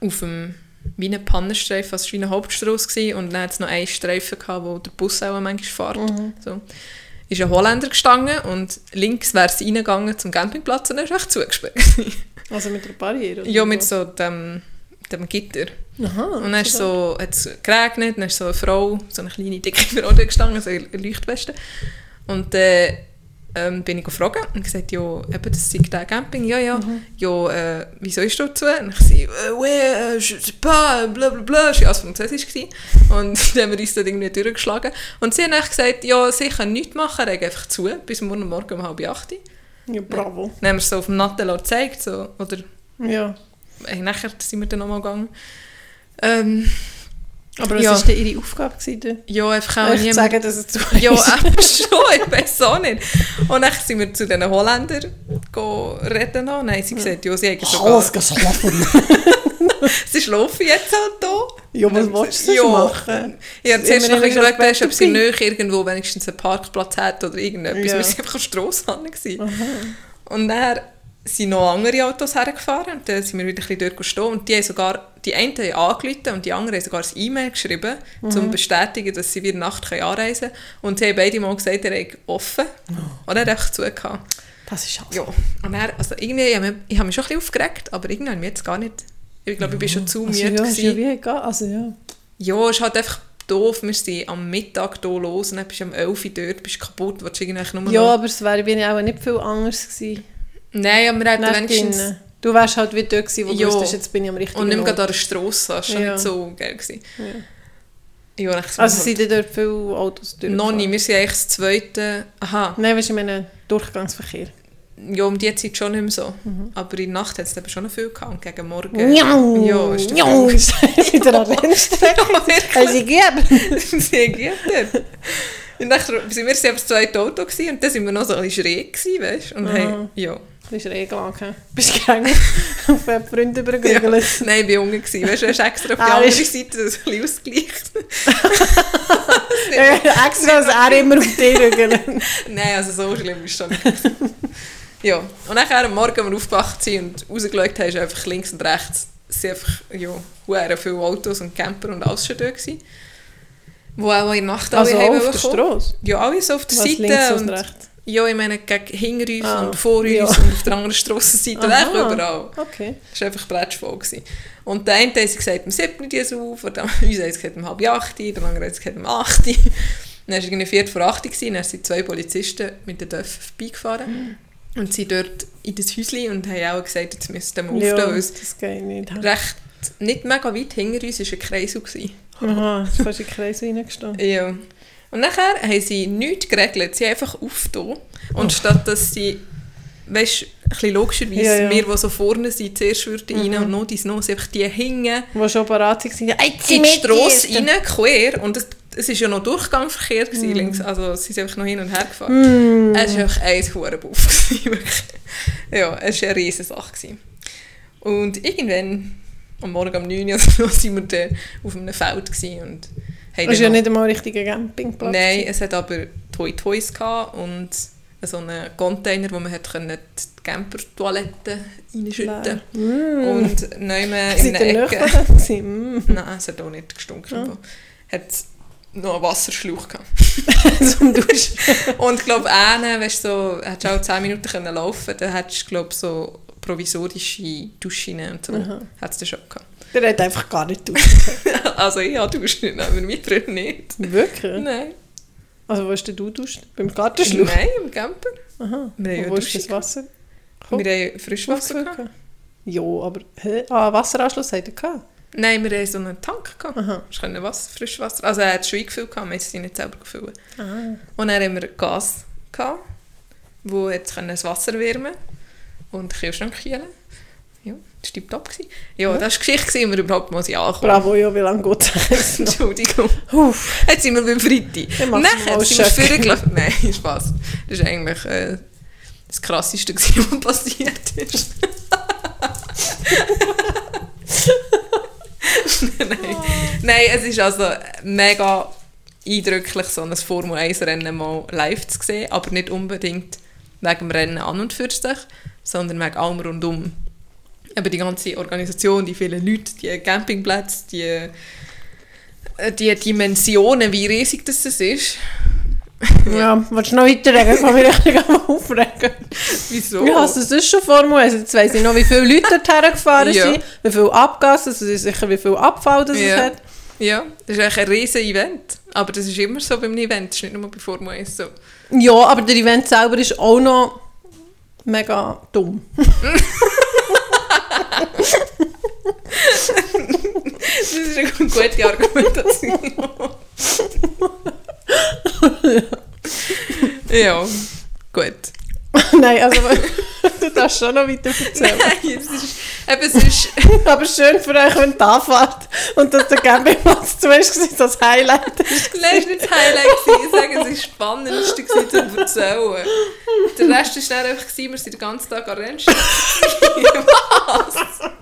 auf dem wie ein Pannenstreifen, also es wie eine Hauptstrasse gewesen, und dann hat es noch einen Streifen gehabt, wo der Bus auch manchmal fährt. So. Ist ein Holländer gestanden und links wäre sie reingegangen zum Campingplatz und dann ist echt zugesperrt. Also mit der Barriere? oder ja, mit so dem, dem Gitter. Aha. Und dann ist so, hat es geregnet, dann ist so eine Frau, so eine kleine, dicke Frau da gestanden, so eine Leuchtweste. Und dann ähm, bin ich gefragt und gesagt, ja, eben, das sei der Camping, ja, ja, ja, äh, wieso ist du dazu? Und ich sagte, äh, oui, äh, je sais pas, bla bla bla, das war alles Französisch. gewesen. Und dann haben wir uns dann irgendwie durchgeschlagen. Und sie haben echt gesagt, ja, sie können nichts machen, regen einfach zu, bis morgen Morgen um halb acht. Ja, bravo. Dann haben wir es so auf dem Nattel gezeigt, so, oder Ja. äh, nachher sind wir dann nochmal gegangen. Ähm, Aber was Ja. war denn Ihre Aufgabe? Gewesen, ja, einfach auch niemand- sagen, dass es zu Ja, ist? eben schon, ich weiß auch nicht. Und dann sind wir zu den Holländern reden. Nein, sie gesagt, ja, sie haben sogar... Alles geschlafen. Sie schlafen jetzt halt da. Ja, was willst du Ja. machen? Ich habe zuerst noch geschaut, ist ob sie näher irgendwo wenigstens einen Parkplatz hat oder irgendetwas. Ja. Wir waren einfach auf Strassenhand. gewesen. Und dann sind noch andere Autos hergefahren und dann sind wir wieder ein bisschen dort gestehen und die haben sogar, die einen haben angerufen und die anderen haben sogar ein E-Mail geschrieben, um zu bestätigen, dass sie wieder Nacht anreisen können. Und sie haben beide mal gesagt, er hat offen. Und er hat einfach zugehört. Das ist alles. Ja. Und dann, also irgendwie, ich habe mich, ich habe mich schon ein bisschen aufgeregt, aber irgendwie habe ich mich jetzt gar nicht... Ich glaube, ich bin schon zu Also, müde. ja, ist ja gewesen. wie egal. Also ja. Ja, es ist halt einfach doof. Wir sind am Mittag hier los und dann bist du um 11 Uhr dort, bist kaputt, willst du irgendwie nur Ja, noch... aber es wäre wie auch nicht viel anders gewesen. Nein, aber wir hätten wenigstens... drinnen. Du wärst halt wie dort gewesen, wo Ja. du wusstest, jetzt bin ich am richtigen Und nicht mehr gerade an der Strasse, das war Ja. nicht so geil. Gewesen. Ja. Ja, sind Also wir sind dort viele Autos halt noch nicht, wir sind eigentlich das zweite... Aha, Nein, weißt du, ich meine Durchgangsverkehr. Ja, um die Zeit schon nicht mehr so. Aber in der Nacht hat es eben schon noch viel gehabt und gegen Morgen... Njau, Ja, ist der njau, wieder an der Rennstrecke. Ja, wirklich. Also ich gebe. Sehr gut. Und dann sind wir das zweite Auto gewesen, und dann sind wir noch so ein bisschen schräg gewesen, weißt du? Und Aha. hey, ja. Das ist Regelage. Bist du gerne auf einen Freund übergeregelt? Nein, ich war jung. gewesen. Weißt du, du hast extra auf die Ah, andere ist- Seite das ein bisschen ausgleicht. Äh, Extra, dass er immer auf dich rügelt. Nein, also so schlimm ist es schon nicht. Ja, und nachher am Morgen, als wir aufgewacht sind und rausgeschaut haben, ist einfach links und rechts sind einfach, ja, viele Autos und Camper und alles schon da gewesen. Wo auch in der Nacht alle Also auf der. Straße? Ja, alle so auf der Was Seite links und und rechts? Ja, ich meine, gegen hinter uns Ah, und vor uns ja. und auf der anderen Strassenseite und einfach überall. Okay. Das war einfach bretschvoll. gewesen. Und der eine hat gesagt, um 7 Uhr auf, und der uns hat gesagt, um halb 8 Uhr, der andere hat gesagt, um 8 Uhr. Dann war es irgendwie 4 vor 8 Uhr, dann sind zwei Polizisten mit den Dörfern vorbeigefahren. Und sind dort in das Häuschen und haben auch gesagt, jetzt müssten wir Ja, aufstehen, das geht nicht. recht, nicht mega weit hinter uns war ein Kreisel. Gewesen. Aha, ist fast in den Kreis reingestanden. Ja. Und nachher haben sie nichts geregelt. Sie haben einfach aufgetan. Und statt dass sie, weißt du, logischerweise, Ja, ja. wir, die so vorne sind, zuerst würden rein und noch dies noch, sind einfach die hingen Die schon parat waren. Jetzt sind die Strasse rein, quer. Und es, es ist ja noch Durchgangsverkehr gewesen, links. Also sie sind einfach noch hin und her gefahren. Mm. Es war einfach ein gewesen, wirklich. Ja, es war eine riesige Sache. gewesen. Und irgendwann, am Morgen um 9 Uhr oder so, sind wir dann auf einem Feld gewesen und haben Das ist ja nicht einmal ein richtiger Campingplatz. Nein, es hat aber Toy Toys gehabt und so einen Container, wo man hat können die Camper-Toiletten reinschütten Mm. Und neu in einer ihr Ecke... Mm. Nein, es hat auch nicht gestunken. Ja. aber Hat noch einen Wasserschlauch gehabt. Zum Duschen. Und ich glaube, einen, weißt du, so, hättest du auch 10 Minuten können laufen dann hättest du, glaube so provisorische Duschen und so. Hättest du schon gehabt. Der hat einfach gar nicht duschen. also ich habe Duschen, aber wir drin nicht. Wirklich? Nein. Also wo hast denn du duschen? Beim Gartenschlauch? Nein, im Camper. Aha. Wir haben ja wo ist das Wasser? Wir haben Frischwasser gehabt. Ja, aber... Hä? Ah, Wasseranschluss hat er gehabt? Nein, wir hatten so einen Tank. Aha. Wir können Wasser, Frischwasser. Also er hat schon eingefüllt, wir mussten sie nicht selber gefüllt. Ah. Und dann haben wir Gas, gehabt, wo jetzt das Wasser wärmen und den Kühlschrank kühlen. Ja, das war top. gewesen. Ja, das war die Geschichte, wie wir überhaupt mal sind angekommen. Bravo, ja, wie lange geht es? Entschuldigung. Uff. Jetzt sind wir beim Freitag. Nachher sind wir vorgelaufen. Nein, Spaß. Das ist eigentlich äh, das Krasseste, was passiert ist. Nein. Nein, es ist also mega eindrücklich, so ein Formel 1-Rennen mal live zu sehen, aber nicht unbedingt wegen dem Rennen an und für sich, sondern wegen allem rundum. Eben die ganze Organisation, die vielen Leute, die Campingplätze, die, äh, die Dimensionen, wie riesig das ist. Ja, willst du noch weiterreden? Ich kann mich richtig am aufregen. Wieso? Ja, also das ist schon Formel 1. Jetzt weiss ich noch, wie viele Leute dorthin gefahren Ja. sind, wie viel Abgas, also sicher wie viel Abfall das es Ja. hat. Ja, das ist eigentlich ein riesen Event. Aber das ist immer so beim Event, das ist nicht nur bei Formel 1 so. Ja, aber der Event selber ist auch noch mega dumm. Das ist eine gute Argumentation. ja, gut. Nein, also du darfst schon noch weiter erzählen. Nein, es ist, eben, es ist, aber schön für euch, wenn die Anfahrt und dass der Campingplatz zuerst war, das Highlight ist. Nein, es war nicht das Highlight. Ich sage, es war das Spannendste zum Erzählen. Der Rest war dann einfach, wir sind den ganzen Tag an Rennstrecke. Was? Was?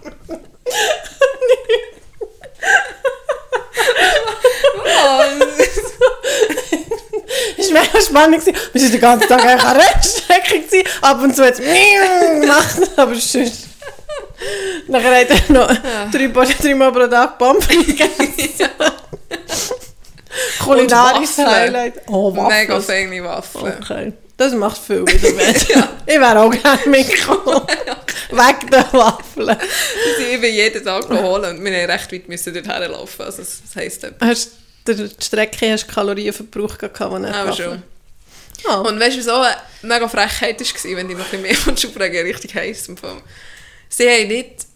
Es war mega spannend. gewesen. Wir waren den ganzen Tag gewesen. Ab und zu hat es gemacht, aber sonst... Nachher hat er noch drei, dreimal pro Tag Pommes gegessen. Kulinarisches Waffeln. Highlight. Oh, Waffeln. Mega feine Waffeln. Okay. Das macht viel wieder besser. Ich wäre auch gerne mitgekommen. Wegen der Waffeln. Sind eben jeden Tag holen und wir mussten recht weit müssen dort herlaufen. Also das heisst, Hast die Strecke hast du Kalorienverbrauch gehabt, wenn er aber schon. Oh. Und weißt du, auch eine mega Frechheit war, wenn ich noch ein bisschen mehr aufregen richtig heiß im Fall. Sie haben nicht,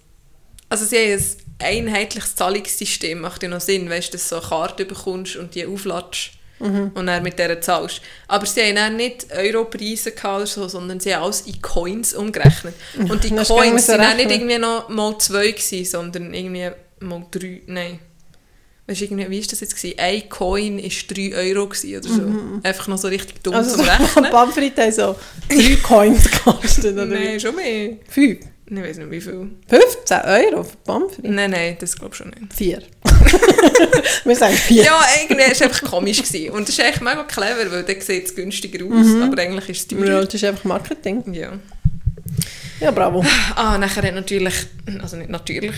also sie haben ein einheitliches Zahlungssystem, macht ja noch Sinn, weißt du, dass du so eine Karte bekommst und die aufladest Mhm. und dann mit der zahlst. Aber sie haben dann nicht Europreise oder so, sondern sie haben alles in Coins umgerechnet. Und die Coins so sind dann nicht irgendwie noch mal zwei gewesen, sondern irgendwie mal drei, nein. Weißt du, irgendwie, wie war das jetzt? Gewesen? Ein Coin war 3 Euro gewesen oder so. Einfach noch so richtig dumm Also zum Rechnen. Pommes haben so drei Coins gekostet, oder Nein, schon mehr. Fünf? Ich weiß nicht wie viel. 15 Euro für frites? Nein, nein, das glaube ich schon nicht. Vier. Wir sagen vier. Ja, irgendwie war es einfach komisch. Gewesen. Und das ist eigentlich mega clever, weil dann sieht es günstiger aus, aber eigentlich ist es Ja, teurer. das ist einfach Marketing. Ja. Ja, bravo. Ah, nachher hat natürlich, also nicht natürlich,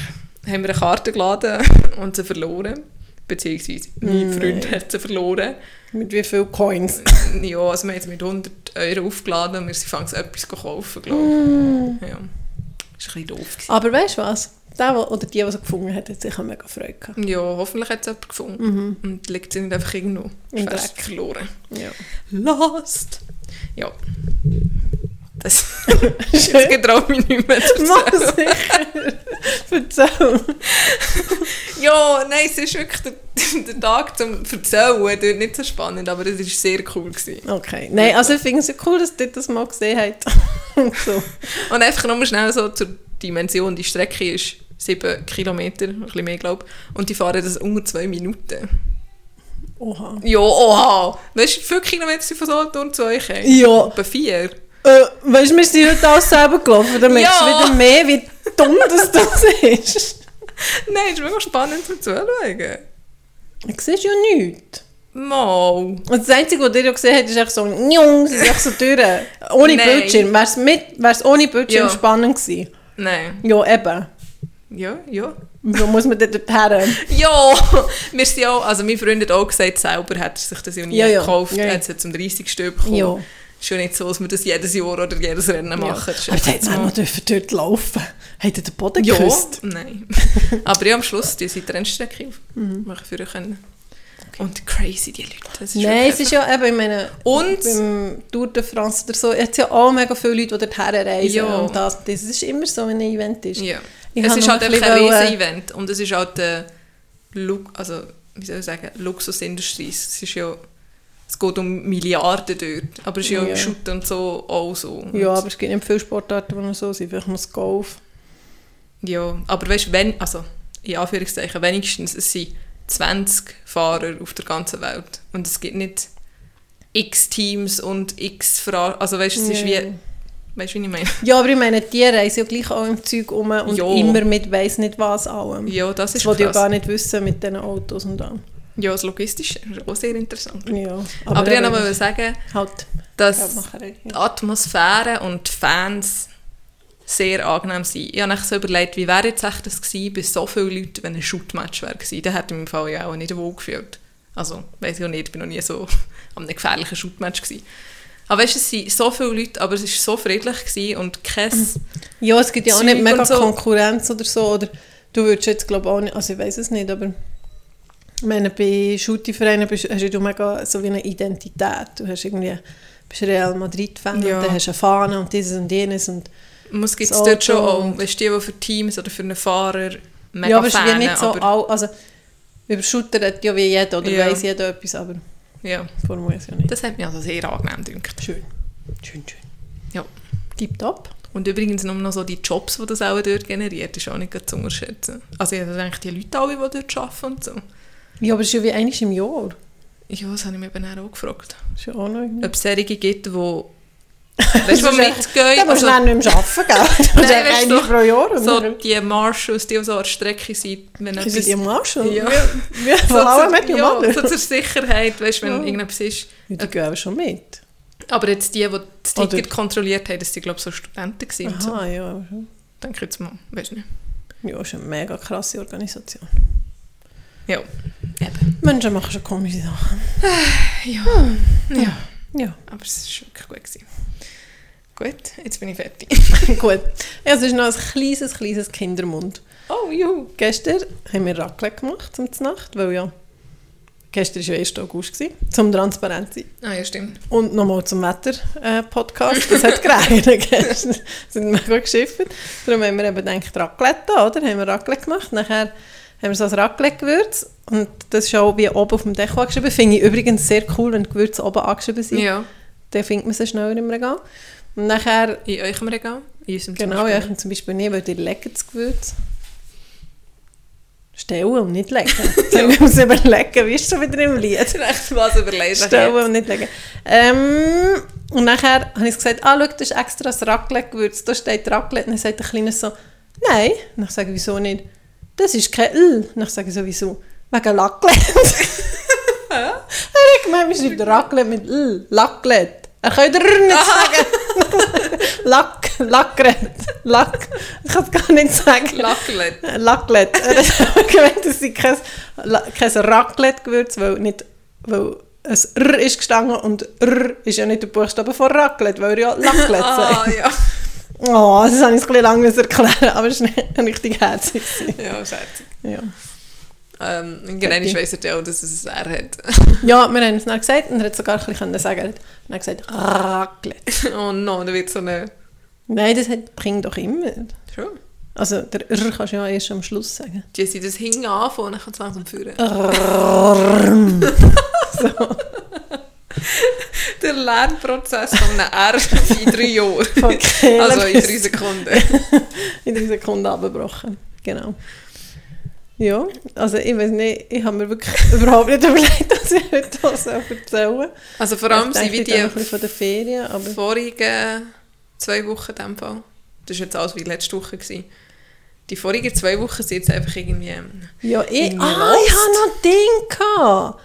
haben wir eine Karte geladen und sie verloren. beziehungsweise mein Freund hat sie verloren. Mit wie viel Coins? Ja, also wir haben sie mit 100 Euro aufgeladen und wir sind fangs etwas kaufen, glaube ich. Ja. Das war ein bisschen doof. Gewesen. Aber weißt du was? Der, der- oder die, die sie gefunden hat, hat sicher mega Freude gehabt. Ja, hoffentlich hat es jemand gefunden. Und liegt sie nicht einfach irgendwo. Im Dreck. verloren. Ja. Lost! Ja. Das... Jetzt getraue mich nicht mehr zu erzählen. sicher. Erzähl. Ja, nein, es ist wirklich der, der Tag zum Erzählen dort nicht so spannend, aber es war sehr cool. Gewesen. Okay. Nein, also ich finde es cool, dass ihr das mal gesehen habt. Und so. Und einfach nochmal schnell so zur Dimension. Die Strecke ist 7 Kilometer, ein bisschen mehr, glaube ich. Und die fahren das unter 2 Minuten. Oha. Ja, oha! Weißt du, wie viele Kilometer sind von Solothurn zu euch? Ja. Etwa vier. Äh, weißt du, wir sind heute alles selber gelaufen. Dann merkst du Ja. wieder mehr, wie dumm das, das ist. Nein, es ist mega spannend zum Zuschauen. Du siehst ja nichts. Mal. Und das Einzige, was ihr ja gesehen habt, ist echt so, njung, sie sind echt so durch. Ohne Nein. Bildschirm. Wäre es mit, wär's ohne Bildschirm Ja. spannend gewesen. Nein. Ja, eben. Ja, ja. Wieso muss man dort dorthin? Ja, wir sind ja, also mein Freund hat auch gesagt, selber hat er sich das ja nie Ja, ja. gekauft, Ja, hat es zum 30. Stück bekommen. Ja. Ist ja nicht so, dass wir das jedes Jahr oder jedes Rennen machen. Das ist Aber jetzt so- haben wir dürfen dort laufen. Habt ihr den Boden Ja, geküsst? nein. Aber ja, am Schluss, die sind die Rennstrecke auf. Mhm. Machen für euch können. Und crazy, die Leute. Ist Nein, es ist ja eben, ich meine, Und- beim Tour de France oder so, es ja auch mega viele Leute, die dorthin reisen. Ja. Und das, das ist immer so, wenn ein Event ist. Ja. Ich es ist noch halt ein ein Riesen-Event. Und es ist halt äh, also, wie soll ich sagen, Luxusindustrie. Es ist ja, es geht um Milliarden dort. Aber es ist ja, Ja. im Shoot und so auch so. Und Ja, aber es gibt nicht viele Sportarten, die so sind. Vielleicht muss Golf. Ja, aber weißt du, wenn, also in Anführungszeichen, wenigstens es sind 20 Fahrer auf der ganzen Welt. Und es gibt nicht x Teams und x Fahrer. Also weißt du, es ist Ja. wie, weißt du, wie ich meine? Ja, aber ich meine, die reisen ja gleich auch im Zeug um und Ja. immer mit weiss nicht was allem. Ja, das Das ist wollte ich ja krass. gar nicht wissen mit diesen Autos und allem. Ja, das Logistische ist auch sehr interessant. Ja, Aber, ich eben, wollte sagen, halt dass die Ja. Atmosphäre und die Fans sehr angenehm sind. Ich habe mir so überlegt, wie wäre jetzt echt das gewesen bei so vielen Leuten, wenn ein Shootmatch wäre gewesen. Dann hätte ich mich im Fall ja auch nicht wohl gefühlt. Also, weiß ich auch nicht, ich bin noch nie so an einem gefährlichen Shootmatch gewesen. Aber weißt du, es sind so viele Leute, aber es war so friedlich gewesen und kein... ja, es gibt ja auch nicht mega so. Konkurrenz oder so. Oder du würdest jetzt, glaube ich, auch nicht, also ich weiß es nicht, aber ich meine, bei Shooty-Vereinen bist- hast du mega so wie eine Identität. Du hast irgendwie, bist Real Madrid-Fan Ja. und dann hast du eine Fahne und dieses und jenes und Es gibt es dort schon auch, weißt du, die, die für Teams oder für einen Fahrer mega ja, aber es ist wie nicht so all, also über Shooter hat ja wie jeder oder Ja. weiss jeder etwas, aber ja, vor mir ja nicht. das hat mich also sehr angenehm gedacht. Schön. Schön, schön. Ja. Tipptopp. Und übrigens nur noch so die Jobs, die das auch dort generiert, ist auch nicht zu unterschätzen. Also ich die Leute alle, die dort arbeiten und so. Ja, aber es ist ja wie eines im Jahr. Ja, das habe ich mir eben auch gefragt. Das ist ja auch noch irgendwie. Ob es solche gibt, die weißt, du, die mitgehen. Da musst du Also, dann nicht mehr arbeiten, gell? Du Nein, weißt du, pro Jahr. So dann die Marshals, die so an der Strecke sind. Wenn es die Marshall. Ja. So, von allem mit dem ja, so zur Sicherheit, weißt, wenn Ja. irgendetwas ist. Ja, die gehen aber schon mit. Aber jetzt die, die das Ticket kontrolliert haben, das sind glaube ich so Studenten gewesen. und So. Aha, ja. Denke ich jetzt mal, weiß nicht. Ja, ist eine mega krasse Organisation. Ja, eben. Menschen machen schon komische Sachen. Ja, Hm. ja. Ja, aber es war wirklich gut. Gewesen. Gut, jetzt bin ich fertig. gut. Ja, es ist noch ein kleines, kleines Kindermund. Oh, juhu. Gestern haben wir Raclette gemacht zum Nacht, weil ja gestern war ja 1. August, gewesen, zum transparent sein. Ah ja, stimmt. Und nochmal zum Wetter-Podcast. Das hat geregnet gestern. Wir sind mega geschifft. Darum haben wir eben gedacht, Raclette, oder? Haben wir Raclette gemacht. Nachher haben wir so ein Raclette-Gewürz. Und das ist auch wie oben auf dem Deckel angeschrieben. Finde ich übrigens sehr cool, wenn die Gewürze oben angeschrieben sind. Ja, Dann findet man sie schneller im Regal. Und nachher, in eurem Regal? In unserem zum genau, ja, Beispiel. ich zum Beispiel nicht, weil die legen das Gewürz. Stellen und nicht legen. ja. Ich muss überlegen, wie ist schon wieder im Lied? Echt was überlesen. Stellen und nicht legen. Ähm, und nachher habe ich gesagt, ah, schau, das ist extra das Raclette-Gewürz. Da steht Raclette. Und dann sagt der Kleine so, nein. Und ich sage, wieso nicht? Das ist kein L. Und ich sage, sowieso, wegen Raclette. er hat gemeint, wir schreiben Raclette mit L. Raclette. Er kann dir nicht sagen. Lack, Lackret, Lack, ich kann es gar nicht sagen. Lacklet. Lacklet. Er hat gemeint, es sei kein, kein Raclette-Gewürz, weil, nicht, weil es R ist gestanden und R ist ja nicht der Buchstabe von Raclette, weil er ja Lacklet Ah, sagt. ja. Oh, das habe ich ein bisschen lang erklären, aber es war nicht richtig herzig. Ja, scherzig. Ja. Ähm, genau, ich weiss ja auch, dass es ein R hat. ja, wir haben es dann gesagt und er hat sogar ein bisschen sagen, er hat gesagt Raclette. oh no, da wird so eine... Nein, das hat, bringt doch immer. Schon. Also der R kannst du ja erst am Schluss sagen. Jessie, das hing anfangen und dann kommt es langsam führen. Der Lernprozess von einem R in drei Jahren. Okay, Also in drei Sekunden. in drei Sekunden abgebrochen. Genau. Ja, also ich weiß nicht, ich habe mir wirklich überhaupt nicht überlegt, dass ich heute was erzählen Also vor allem sind wie die von der Ferien, aber... vorigen zwei Wochen in dem Fall. Das war jetzt alles wie letzte Woche. Gewesen. Die vorigen zwei Wochen sind jetzt einfach irgendwie... ähm, Ja, ich, Irgendwie ah, lost. ich habe noch ein Ding gehabt.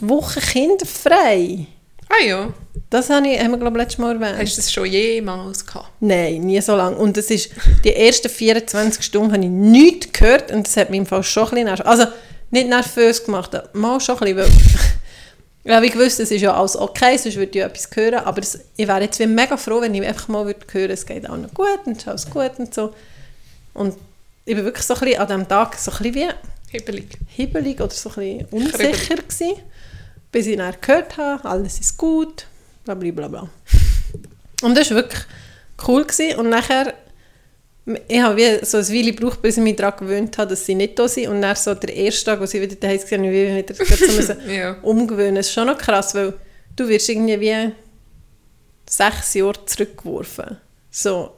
Die Woche kinderfrei. Ah ja, Das habe ich, haben wir, glaube ich, letztes Mal erwähnt. hast du das schon jemals gehabt? Nein, nie so lange. Und das ist, die ersten 24 Stunden habe ich nichts gehört und das hat mich im Fall schon ein bisschen nervös, also nicht nervös gemacht, mal schon ein bisschen, weil ja, wie gewusst, es ist ja alles okay, sonst würde ich ja etwas hören, aber es, ich wäre jetzt mega froh, wenn ich einfach mal würde hören, es geht auch noch gut und es ist alles gut und so. Und ich bin wirklich so ein bisschen an diesem Tag so ein bisschen wie Hibbelig. hibbelig oder so ein bisschen unsicher gewesen, bis ich dann gehört habe, alles ist gut, bla bla bla bla. Und das war wirklich cool gewesen. und nachher, ich habe wie so ein Weile gebraucht, bis ich mich daran gewöhnt habe, dass sie nicht da sind und dann so der erste Tag, wo sie wieder da waren, habe ich wie wieder so Ja. umgewöhnen. Das ist schon noch krass, weil du wirst irgendwie wie sechs Jahre zurückgeworfen. So,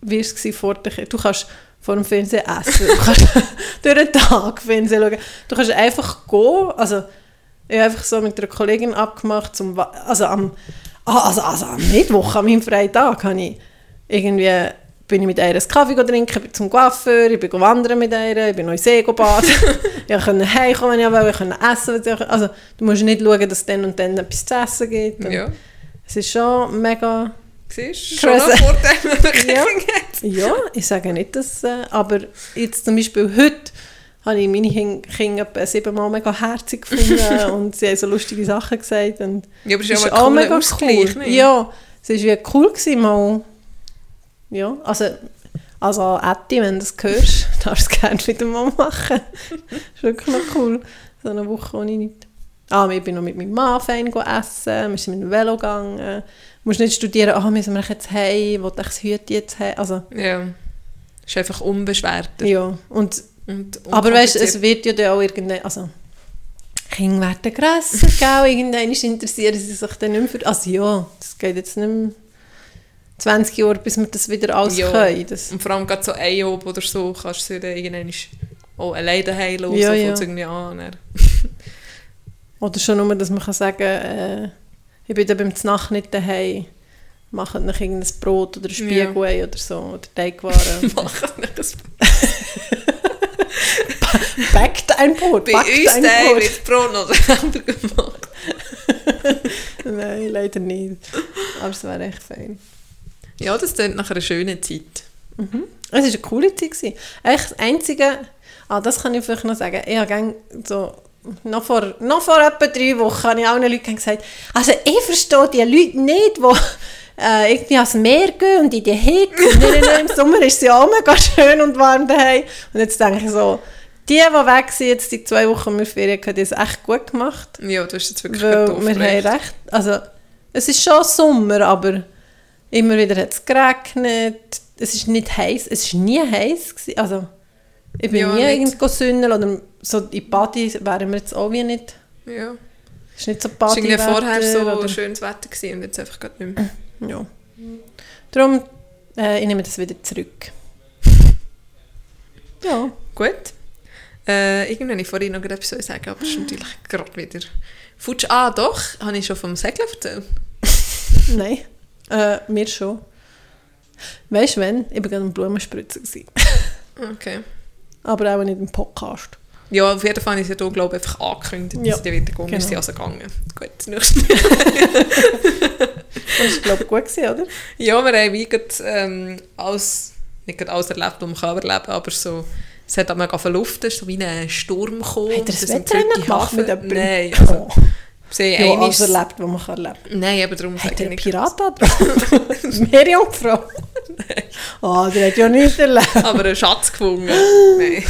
wie war es vor der Du kannst vor dem Fernsehen essen, du kannst durch den Tag Fernsehen schauen. Du kannst einfach gehen, also ich habe einfach so mit einer Kollegin abgemacht, zum, also am, ah, also, also am Mittwoch, an meinem freien Tag, habe ich irgendwie bin ich mit ihr einen Kaffee trinken, bin zum Coiffeur, ich bin wandern mit ihr, ich bin noch in See baden. ich konnte heimkommen, wenn ich wollte, ich konnte essen. was ich. Also du musst nicht schauen, dass es dann und dann etwas zu essen gibt. Ja. Es ist schon mega... Siehst du? Schon noch wenn man Ja. Ja, ich sage nicht, dass... Äh, aber jetzt zum Beispiel heute habe ich meine Kin- Kinder etwa siebenmal mega herzig gefunden und sie haben so lustige Sachen gesagt. Und Ja, aber es ist ja auch ein cooler Ausgleich, cool. ne? Ja, es war wie cool gewesen, mal... Ja, also... Also Atti, wenn du das hörst, darfst du es gerne wieder mal machen. das ist wirklich noch cool. So eine Woche ohne nichts. Ah, ich bin noch mit meinem Mann fein essen, wir sind mit dem Velo gegangen. Du musst nicht studieren, ah, müssen wir jetzt heim, wo ich das Hüte jetzt haben. Also, Ja. Ist einfach unbeschwerter. ja. Und, Und aber weißt es wird ja dann auch irgendwann, also Kinder werden grösser, gell? Irgendwann interessieren sie sich dann nicht mehr für... Also ja, das geht jetzt nicht mehr 20 Jahre, bis wir das wieder alles Ja. können. Das, Und vor allem gerade so ein Job oder so, kannst du dann irgendwann auch alleine daheim lassen, Ja, so ja. irgendwie an. Oder schon nur, dass man kann sagen äh, ich bin dann beim Znach nicht daheim, macht noch irgendein Brot oder ein Spiegelei oder so, oder Teigwaren. Machen nicht das Backt ein Brot, Bei uns ein Brot. wird Brot noch selber gemacht. Nein, leider nicht. Aber es wäre echt fein. Ja, das klingt nach einer schönen Zeit. Es war eine coole Zeit. gewesen. Echt das Einzige, ah, das kann ich vielleicht noch sagen, ich habe so, noch vor, noch vor etwa drei Wochen habe ich allen Leuten gesagt, also ich verstehe die Leute nicht, die äh, irgendwie ans Meer gehen und in die Hitze und im Sommer ist es ja auch mega schön und warm daheim. Und jetzt denke ich so, die, die weg sind, jetzt die zwei Wochen mit Ferien, haben das echt gut gemacht. Ja, du hast jetzt wirklich Weil doof wir haben recht. recht, also es ist schon Sommer, aber immer wieder hat es geregnet. Es ist nicht heiß, es war nie heiß. Gewesen. Also ich bin Ja, nie irgendwo sündeln oder so in Badi wären wir jetzt auch wie nicht. Ja. Es ist nicht so Es war vorher so oder, schönes Wetter gewesen und jetzt einfach gerade nicht mehr. ja. Darum, äh, ich nehme das wieder zurück. Ja. Gut. Äh, irgendwann wollte ich vorhin noch etwas sagen, aber es ist natürlich gerade wieder... Futsch, ah doch, habe ich schon vom Segeln erzählt. Nein, äh, mir schon. Weißt du, wenn? Ich war gerade am Blumenspritzen. Okay. Aber auch nicht im Podcast. Ja, auf jeden Fall habe ich es ja hier, glaube ich, einfach angekündigt, Ja, dass ich wieder gegangen genau. ist. sie also gegangen. Gut, das nächste das war, glaube ich, gut, gewesen, oder? Ja, wir haben wie gerade, ähm, alles, nicht gerade alles erlebt, was man kann erleben aber so, es hat auch mega verluftet, so wie ein Sturm gekommen. Hat er das die gemacht mit jemandem? Nein, also, Oh. sie Ja, alles erlebt, was man kann erleben Nein, aber darum Hat sage ich nicht. Pirat da drauf? Meerjungfrau? Ah, der hat ja nichts erlebt. aber einen Schatz gefunden. Nein.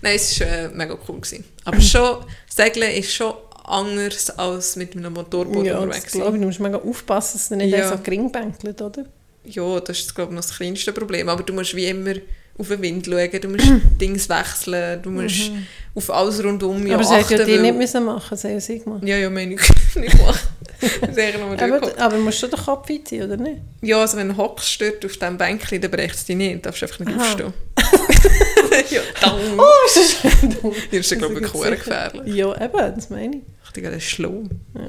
Nein, es war äh, mega cool. Gewesen. Aber schon, Segeln ist schon anders als mit einem Motorboot Ja, unterwegs glaube sein. ich. Du musst mega aufpassen, dass du nicht Ja. so gering bänkelt, oder? Ja, das ist glaube ich noch das kleinste Problem. Aber du musst wie immer auf den Wind schauen, du musst Dings wechseln, du musst auf alles rundum ja, Aber sie hat ja achten, die weil- nicht müssen machen, sie haben sie gemacht. Ja, ja, meine ich nicht gemacht. Aber, aber musst du den Kopf einziehen, oder nicht? Ja, also wenn du hockst stört auf diesem Bänkchen, dann bricht es dich nicht, du darfst einfach nicht Aha. aufstehen. ja, dann. Oh, ist das schön. Das ist ja, glaube ich, gefährlich. Ja, eben, das meine ich. Ich dachte, das ist schlau. Ja.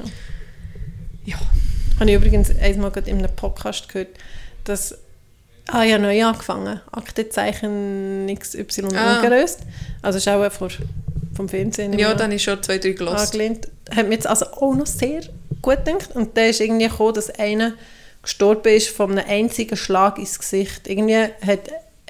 Ja. Habe ich übrigens einmal in einem Podcast gehört, dass Ah ja, neu angefangen. Aktenzeichen XY Ah. ungelöst. Also ist auch vor, vom Fernsehen. Ja, dann ist schon zwei, drei gelassen. angelehnt. Hat mir jetzt also auch noch sehr gut gedacht. Und der ist irgendwie gekommen, dass einer gestorben ist von einem einzigen Schlag ins Gesicht. Irgendwie hat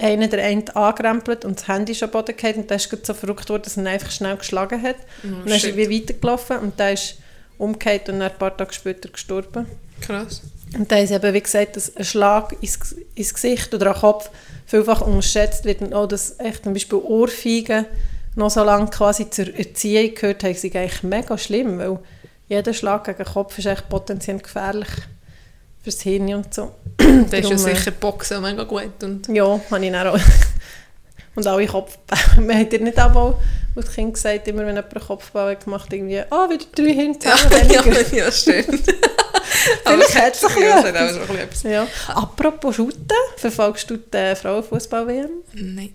einer der einen angerempelt und das Handy ist am Boden gefallen und der ist so verrückt worden, dass er ihn einfach schnell geschlagen hat. und dann ist er shit. wie weitergelaufen und der ist umgekehrt und dann ein paar Tage später gestorben. Krass. Und da ist eben, wie gesagt, dass ein Schlag ins, ins Gesicht oder am Kopf vielfach unterschätzt wird und auch, dass echt zum Beispiel Ohrfeigen noch so lange quasi zur Erziehung gehört haben, sind eigentlich mega schlimm, weil jeder Schlag gegen den Kopf ist echt potenziell gefährlich fürs Hirn und so. Da ist ja äh, sicher Boxen mega gut. Und Ja, habe ich auch. Und alle Kopfbau. Man hat ja nicht auch als Kind gesagt, immer wenn jemand einen Kopfbau hat gemacht irgendwie, ah, wieder drei Hirn ja, ja, ja, stimmt. Vielleicht hat es ein bisschen ja, etwas. Apropos Shooten, verfolgst du die Frauenfußball-WM? Nein.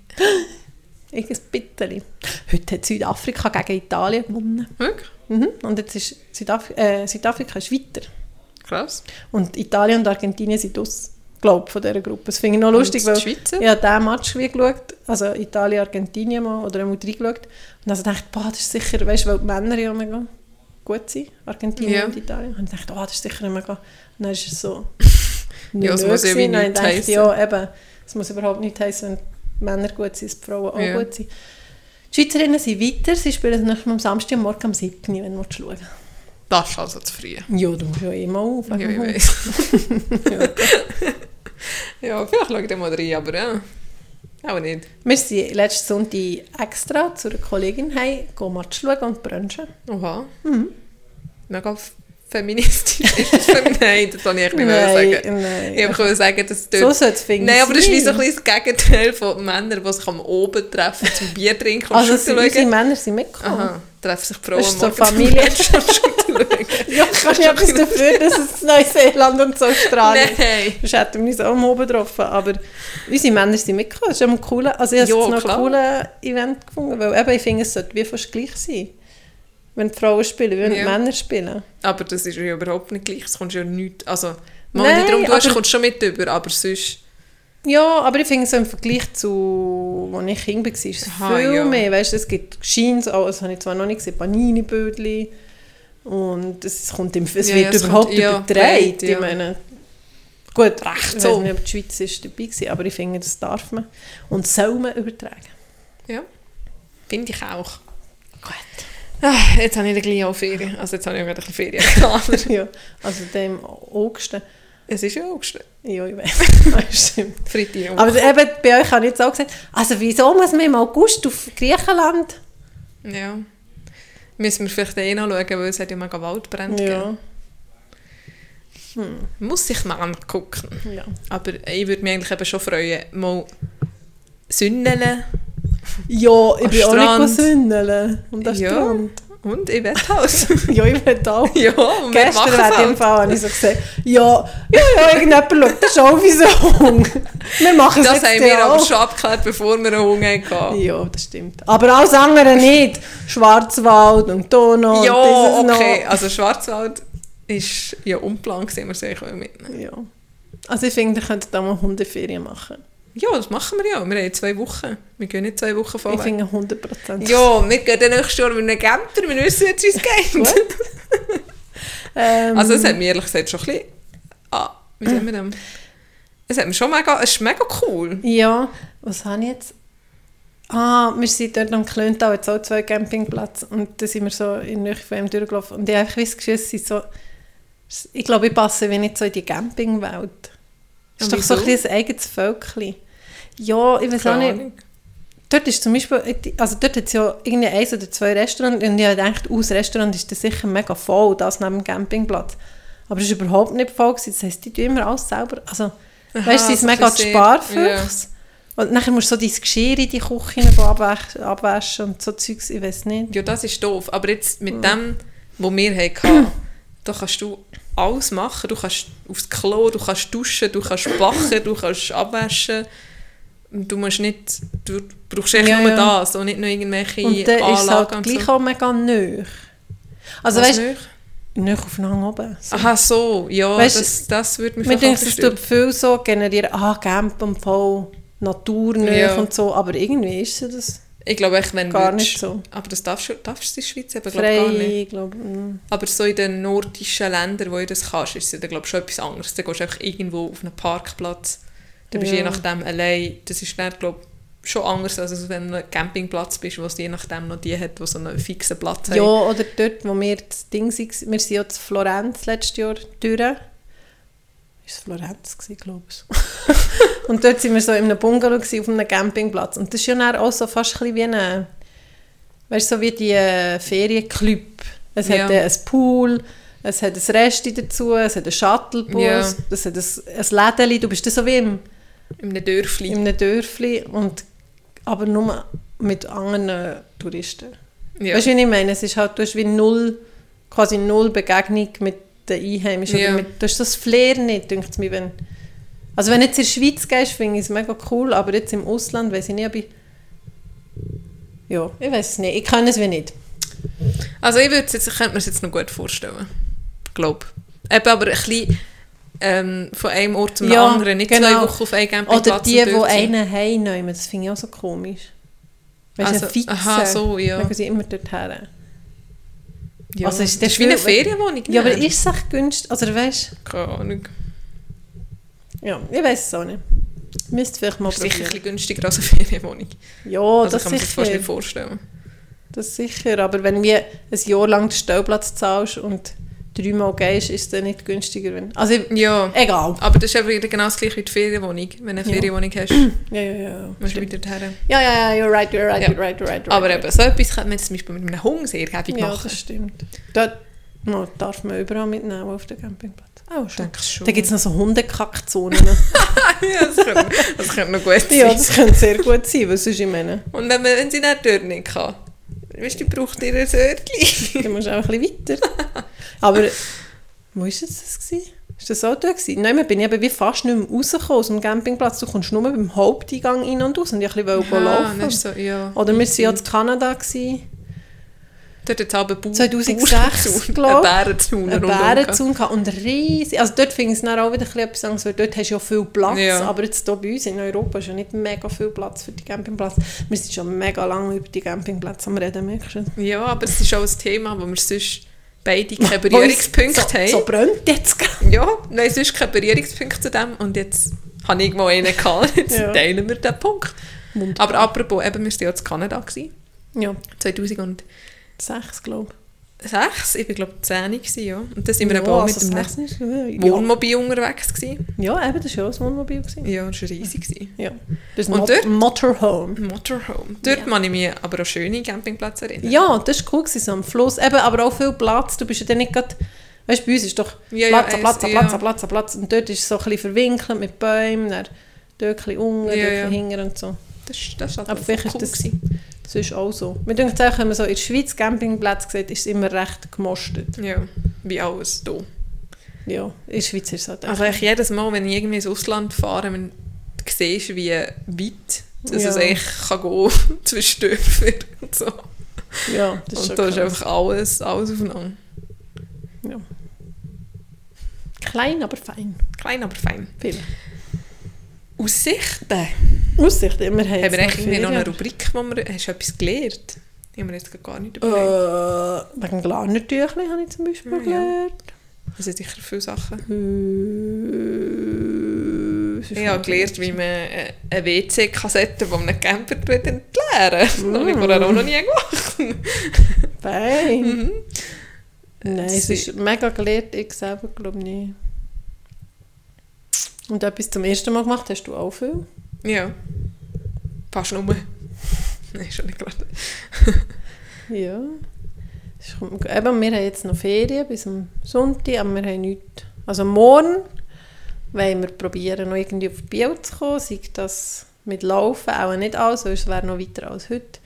Ich ein bisschen. Heute hat Südafrika gegen Italien gewonnen. Wirklich? Mhm. Und jetzt ist Südaf äh, Südafrika ist weiter. Krass. Und Italien und Argentinien sind aus, glaube von dieser Gruppe. Das finde ich noch lustig, weil Schweizer? ich habe diesen Match wie geschaut, also Italien, Argentinien mal, oder einmal reingeschaut. Und also dachte boah, das ist sicher, weißt du, weil die Männer ja mega gut sind, Argentinien Ja. und Italien. Und ich dachte, oh, das ist sicher mega... Und dann ist es so... Ja, es muss ja wie gewesen. Und dann nichts dachte. Ja, eben, es muss überhaupt nicht heißen, wenn Männer gut sind, Frauen auch Ja. gut sind. Die Schweizerinnen sind weiter, sie spielen Mal am Samstag und morgen am 7., wenn du schauen willst. Das ist also zu früh. Ja, du musst ja eh mal auf. Ja, ich weiß. Ja. Ja, vielleicht schaue ich mal rein, aber ja. Auch nicht. Wir sind letzten Sonntag extra zu einer Kollegin heim, gehen Match schauen und brunchen. Oha. Mhm. Mega feministisch ist das für mich. Nein, das kann ich nicht mehr sagen. nein. Ich wollte sagen, dass So dort... sollte es finden. Nein, aber das ist wie so ein bisschen das Gegenteil von Männern, die sich am Oben treffen, zum Bier trinken und Also Shooten sie, unsere. Männer sind mitgekommen. Aha, treffen sich Frauen Das ist so Familie. Ja, kann ich etwas dafür, dass es Neuseeland und so Australien Nein. Sonst hätten wir uns auch Oben getroffen. Aber unsere Männer sind mitgekommen. Das ist immer cool. Also ich habe Ja, es noch ein cooles Event gefunden, weil eben, ich finde, es sollte wie fast gleich sein. Wenn die Frauen spielen, wie wenn Ja. die Männer spielen. Aber das ist ja überhaupt nicht gleich. Es kommt ja nicht... Also, mal, Nein, wenn du darum tust, aber- kommst du schon mit über, aber sonst... Ja, aber ich finde so im Vergleich zu, als ich Kind war, ist es Aha, viel ja. mehr. Weißt, du, es gibt Jeans, auch, das habe ich zwar noch nicht gesehen, Panini-Bödli. Und es, kommt im, es Ja, wird es überhaupt kommt- ja, ja. Ich meine, gut, Recht ich so. weiß nicht, ob die Schweiz ist dabei war, aber ich finde, das darf man. Und soll man übertragen. Ja, finde ich auch. Gut. Ah, jetzt habe ich gleich auch Ferien. Also jetzt habe ich auch ein Ferien ja, also dem August. es ist ja August. Ja, ich weiß. stimmt. Freitag. Aber eben, bei euch habe ich jetzt auch gesagt, also wieso muss man im August auf Griechenland? Ja. Müssen wir vielleicht eh noch schauen, weil es hat ja mega Waldbrände Ja. gegeben. Muss ich mal angucken. ja. Aber ich würde mich eigentlich eben schon freuen, mal Sünneln Ja, ich bin auch Strand. nicht sündeln. Und am Ja. Strand. Und im Betthaus. Ja, ich will auch. ja, und wir Gestern wäre es in dem halt. Fall, habe ich so gesagt, ja, ja, ja, irgendjemand schaut das schon auf unseren Hund. Wir machen Das jetzt haben wir ja aber auch. schon abgeklärt, bevor wir einen Hunger hatten. Ja, das stimmt. Aber alles andere nicht. Schwarzwald und Donau und Ja, dieses okay. noch. Also Schwarzwald ist ja unplan gewesen, wir sehen können mitnehmen. Ja. Also ich finde, ihr könnt da mal Hundeferien machen. Ja, das machen wir ja. Wir haben zwei Wochen. Wir gehen nicht zwei Wochen Ich vorweg. finde 100 Prozent. Ja, wir gehen dann nächstes Jahr mit einem Camper. Wir wissen jetzt, wie es geht. Ähm, Also es hat mich ehrlich gesagt schon ein bisschen Wie sehen wir das? Es hat mir schon mega, es ist mega cool. Ja, was habe ich jetzt? Ah, wir sind dort am Klöntal, jetzt auch zwei Campingplätze und da sind wir so in der Nähe von ihm durchgelaufen und ich habe einfach das Gefühl, sind so, ich glaube, ich passe wie nicht so in die Campingwelt. Es ist doch so ein, ein eigenes Völkchen. Ja, ich weiß auch nicht. Dort ist zum Beispiel, also dort hat es ja irgendwie eins oder zwei Restaurants und ich habe gedacht, aus Restaurant ist das sicher mega voll, das neben dem Campingplatz. Aber es war überhaupt nicht voll. Gewesen. Das heisst, die tun immer alles selber. Also, Aha, weißt du, sie ist mega die Sparfüchse. Und nachher musst du so dein Geschirr in die Küche abwaschen, abwaschen und so Zeugs, ich weiß nicht. Ja, das ist doof. Aber jetzt mit dem, was wir hatten, da kannst du alles machen. Du kannst aufs Klo, du kannst duschen, du kannst backen, du kannst abwaschen. Du musst nicht, du brauchst echt Ja, nur ja. das und nicht noch irgendwelche Und dann ist halt Anlagen und gleich so. auch mega neu. Also Was weißt nicht? du, neu aufeinander oben. So. Aha, so. Ja, Weißt das, das würde mich Mir denkt, es tut viel so generieren, ah, Camp und voll naturnah Ja. und so, aber irgendwie ist es das Ich glaube echt, wenn gar würdest- nicht so. Aber das darfst du, darfst du in der Schweiz eben, glaube gar nicht. Frei, ich glaube. mm. Aber so in den nordischen Ländern, wo du das kannst, ist es ja, glaube schon etwas anderes. Dann gehst du einfach irgendwo auf einen Parkplatz. Dann bist du Ja. je nachdem allein. Das ist dann, glaube schon anders, als wenn du einem Campingplatz bist, wo es je nachdem noch die hat, die so einen fixen Platz Ja, oder dort, wo wir das Ding waren, wir sind ja in Florenz letztes Jahr durch. Ist es Florenz, glaube ich. und dort waren wir so in einem Bungalow gewesen, auf einem Campingplatz. Und das ist ja dann auch so fast ein wie ein, weißt so wie die äh, Ferienclub. Es Ja. hat äh, ein Pool, es hat ein Resti dazu, es hat einen Shuttlebus, Ja. es hat ein, ein Lädeli. Du bist dann so wie im, In einem Dörfli. in einem Dörfli, und, aber nur mit anderen Touristen. Ja. Weißt du, wie ich meine? Es ist halt, du hast wie null, quasi null Begegnung mit den Einheimischen. Ja. Mit, du hast das Flair nicht, denkt es mir. Wenn, also wenn du jetzt in die Schweiz gehst, finde ich es mega cool, aber jetzt im Ausland weiß ich nicht, ob ich... Ja, ich weiß es nicht. Ich kann es wie nicht. Also ich, würde jetzt, ich könnte mir das jetzt noch gut vorstellen. Ich glaube. Eben aber ein bisschen ähm, von einem Ort zum Ja, anderen. Nicht genau. zwei Wochen auf einem Campingplatz. Oder die, die einen heimnehmen, das finde ich auch so komisch. Weißt du, Also, Fixer, aha, so, ja. dann sie immer dort her. Ja. Also ist das das ist wie eine Ferienwohnung. Ja, aber ist es echt günstig? Also weißt Keine Ahnung. ja, ich weiß es auch nicht. Müsste vielleicht mal ist sicher ein probieren. bisschen günstiger als eine Ferienwohnung. Ja, also das kann man sich fast nicht vorstellen. Das sicher, aber wenn wir ein Jahr lang den Stellplatz zahlst und dreimal gehst, ist es dann nicht günstiger. Wenn, also, Ja. egal. Aber das ist wieder genau das gleiche wie die Ferienwohnung. Wenn du eine Ja. Ferienwohnung hast, Ja, ja, ja. musst du wieder her. Ja, ja, ja, you're right, you're right, Ja. you're right, you're right. You're Aber right. eben, so etwas könnte man zum Beispiel mit einem Hund sehr gäbig Ja, machen. das stimmt. Dort no, darf man überall mitnehmen auf den Campingplatz. Schon. denke ich schon. Da gibt es noch so Hundekackzonen. ja, das, könnte, das könnte noch gut sein. ja, das könnte sehr gut sein, was sonst ich meine. Und wenn, man, wenn sie nicht dort nicht kann, weißt du, braucht ihr ein Örtchen. Dann musst du auch ein bisschen weiter. Aber, wo war das? Gewesen? Ist das auch da gewesen? Nein, bin ich eben wie fast nicht mehr rausgekommen aus dem Campingplatz. Du kommst nur beim Haupteingang rein und aus und ich wollte ein bisschen Ah, laufen. das so, ja. Oder wir waren ja in Kanada. Gewesen. Dort hat es aber Bau 2006, glaub. Ein Bärenzaun Einen Bärenzaun gehabt und riesig. Also dort finde ich es dann auch wieder etwas anderes, weil dort hast du ja viel Platz. Ja. Aber jetzt hier bei uns in Europa ist ja nicht mega viel Platz für die Campingplätze. Wir sind schon mega lange über die Campingplätze am Reden, merkst du? Ja, aber es ist auch ein Thema, wo wir sonst beide keine Berührungspunkte so, haben. So brennt jetzt gerade. Ja, nein, sonst keine Berührungspunkte zu dem. Und jetzt habe ich irgendwo einen gehabt. Jetzt Ja. teilen wir den Punkt. Aber apropos, eben, wir waren ja in Kanada. Gewesen, Ja, 2006. sechs, glaube ich. Ich glaube ich, 10 gewesen, ja. Und dann sind wir ja, mit also einem sechs ist, ja. Wohnmobil unterwegs. Gewesen. Ja, eben, das war ja auch ein Wohnmobil. Gewesen. Ja, das war riesig. Ja. Das Und Mot dort- Motorhome. Motorhome. Dort Ja. kann ich mich aber auch schöne Campingplätze erinnern. Ja, das war cool, gewesen, so am Fluss. Eben, aber auch viel Platz. Du bist ja dann nicht gerade... Weißt du, bei uns ist doch Ja, ja, Platz, Platz, ja. Platz, an Platz, an Platz. Und dort ist es so ein bisschen verwinkelt mit Bäumen, dann dort ein bisschen unten, Ja, dort ja. und so. Das, das war Aber vielleicht cool. das- gewesen. Das ist auch so. Wir denken auch, wenn man so in der Schweiz Campingplätze sieht, ist es immer recht gemostet. Ja, wie alles hier. Ja, in der Schweiz ist es halt Also eigentlich jedes Mal, wenn ich irgendwie ins Ausland fahre, du siehst, wie weit dass Ja. es eigentlich kann gehen zwischen Dörfern und so. ja, das ist und da ist einfach alles, alles aufeinander. ja. Klein, aber fein. Klein, aber fein. Viel. Aussichten. Aussicht, wir haben Haben wir eigentlich irgendwie noch eine. Rubrik, wo wir... Hast du etwas gelernt? Die haben wir jetzt gar nicht überlegt. Äh, wegen Glarnertüchli habe ich zum Beispiel Ja. gelernt. Das sind sicher viele Sachen. Äh, Ich habe gelernt, wie man äh, eine WC-Kassette von einem Camper entleeren Das habe ich vorher auch noch nie gemacht. Fein. Mhm. Nein, es ist mega gelehrt, ich selber glaube nicht. Und etwas zum ersten Mal gemacht hast du auch viel? Ja. Fast nur. Nein, schon nicht gerade. Ja. Es Eben, wir haben jetzt noch Ferien bis am Sonntag, aber wir haben nichts. Also morgen wollen wir probieren, noch irgendwie auf die Biel zu kommen. Sei das mit Laufen, auch nicht alles, sonst wäre noch weiter als heute.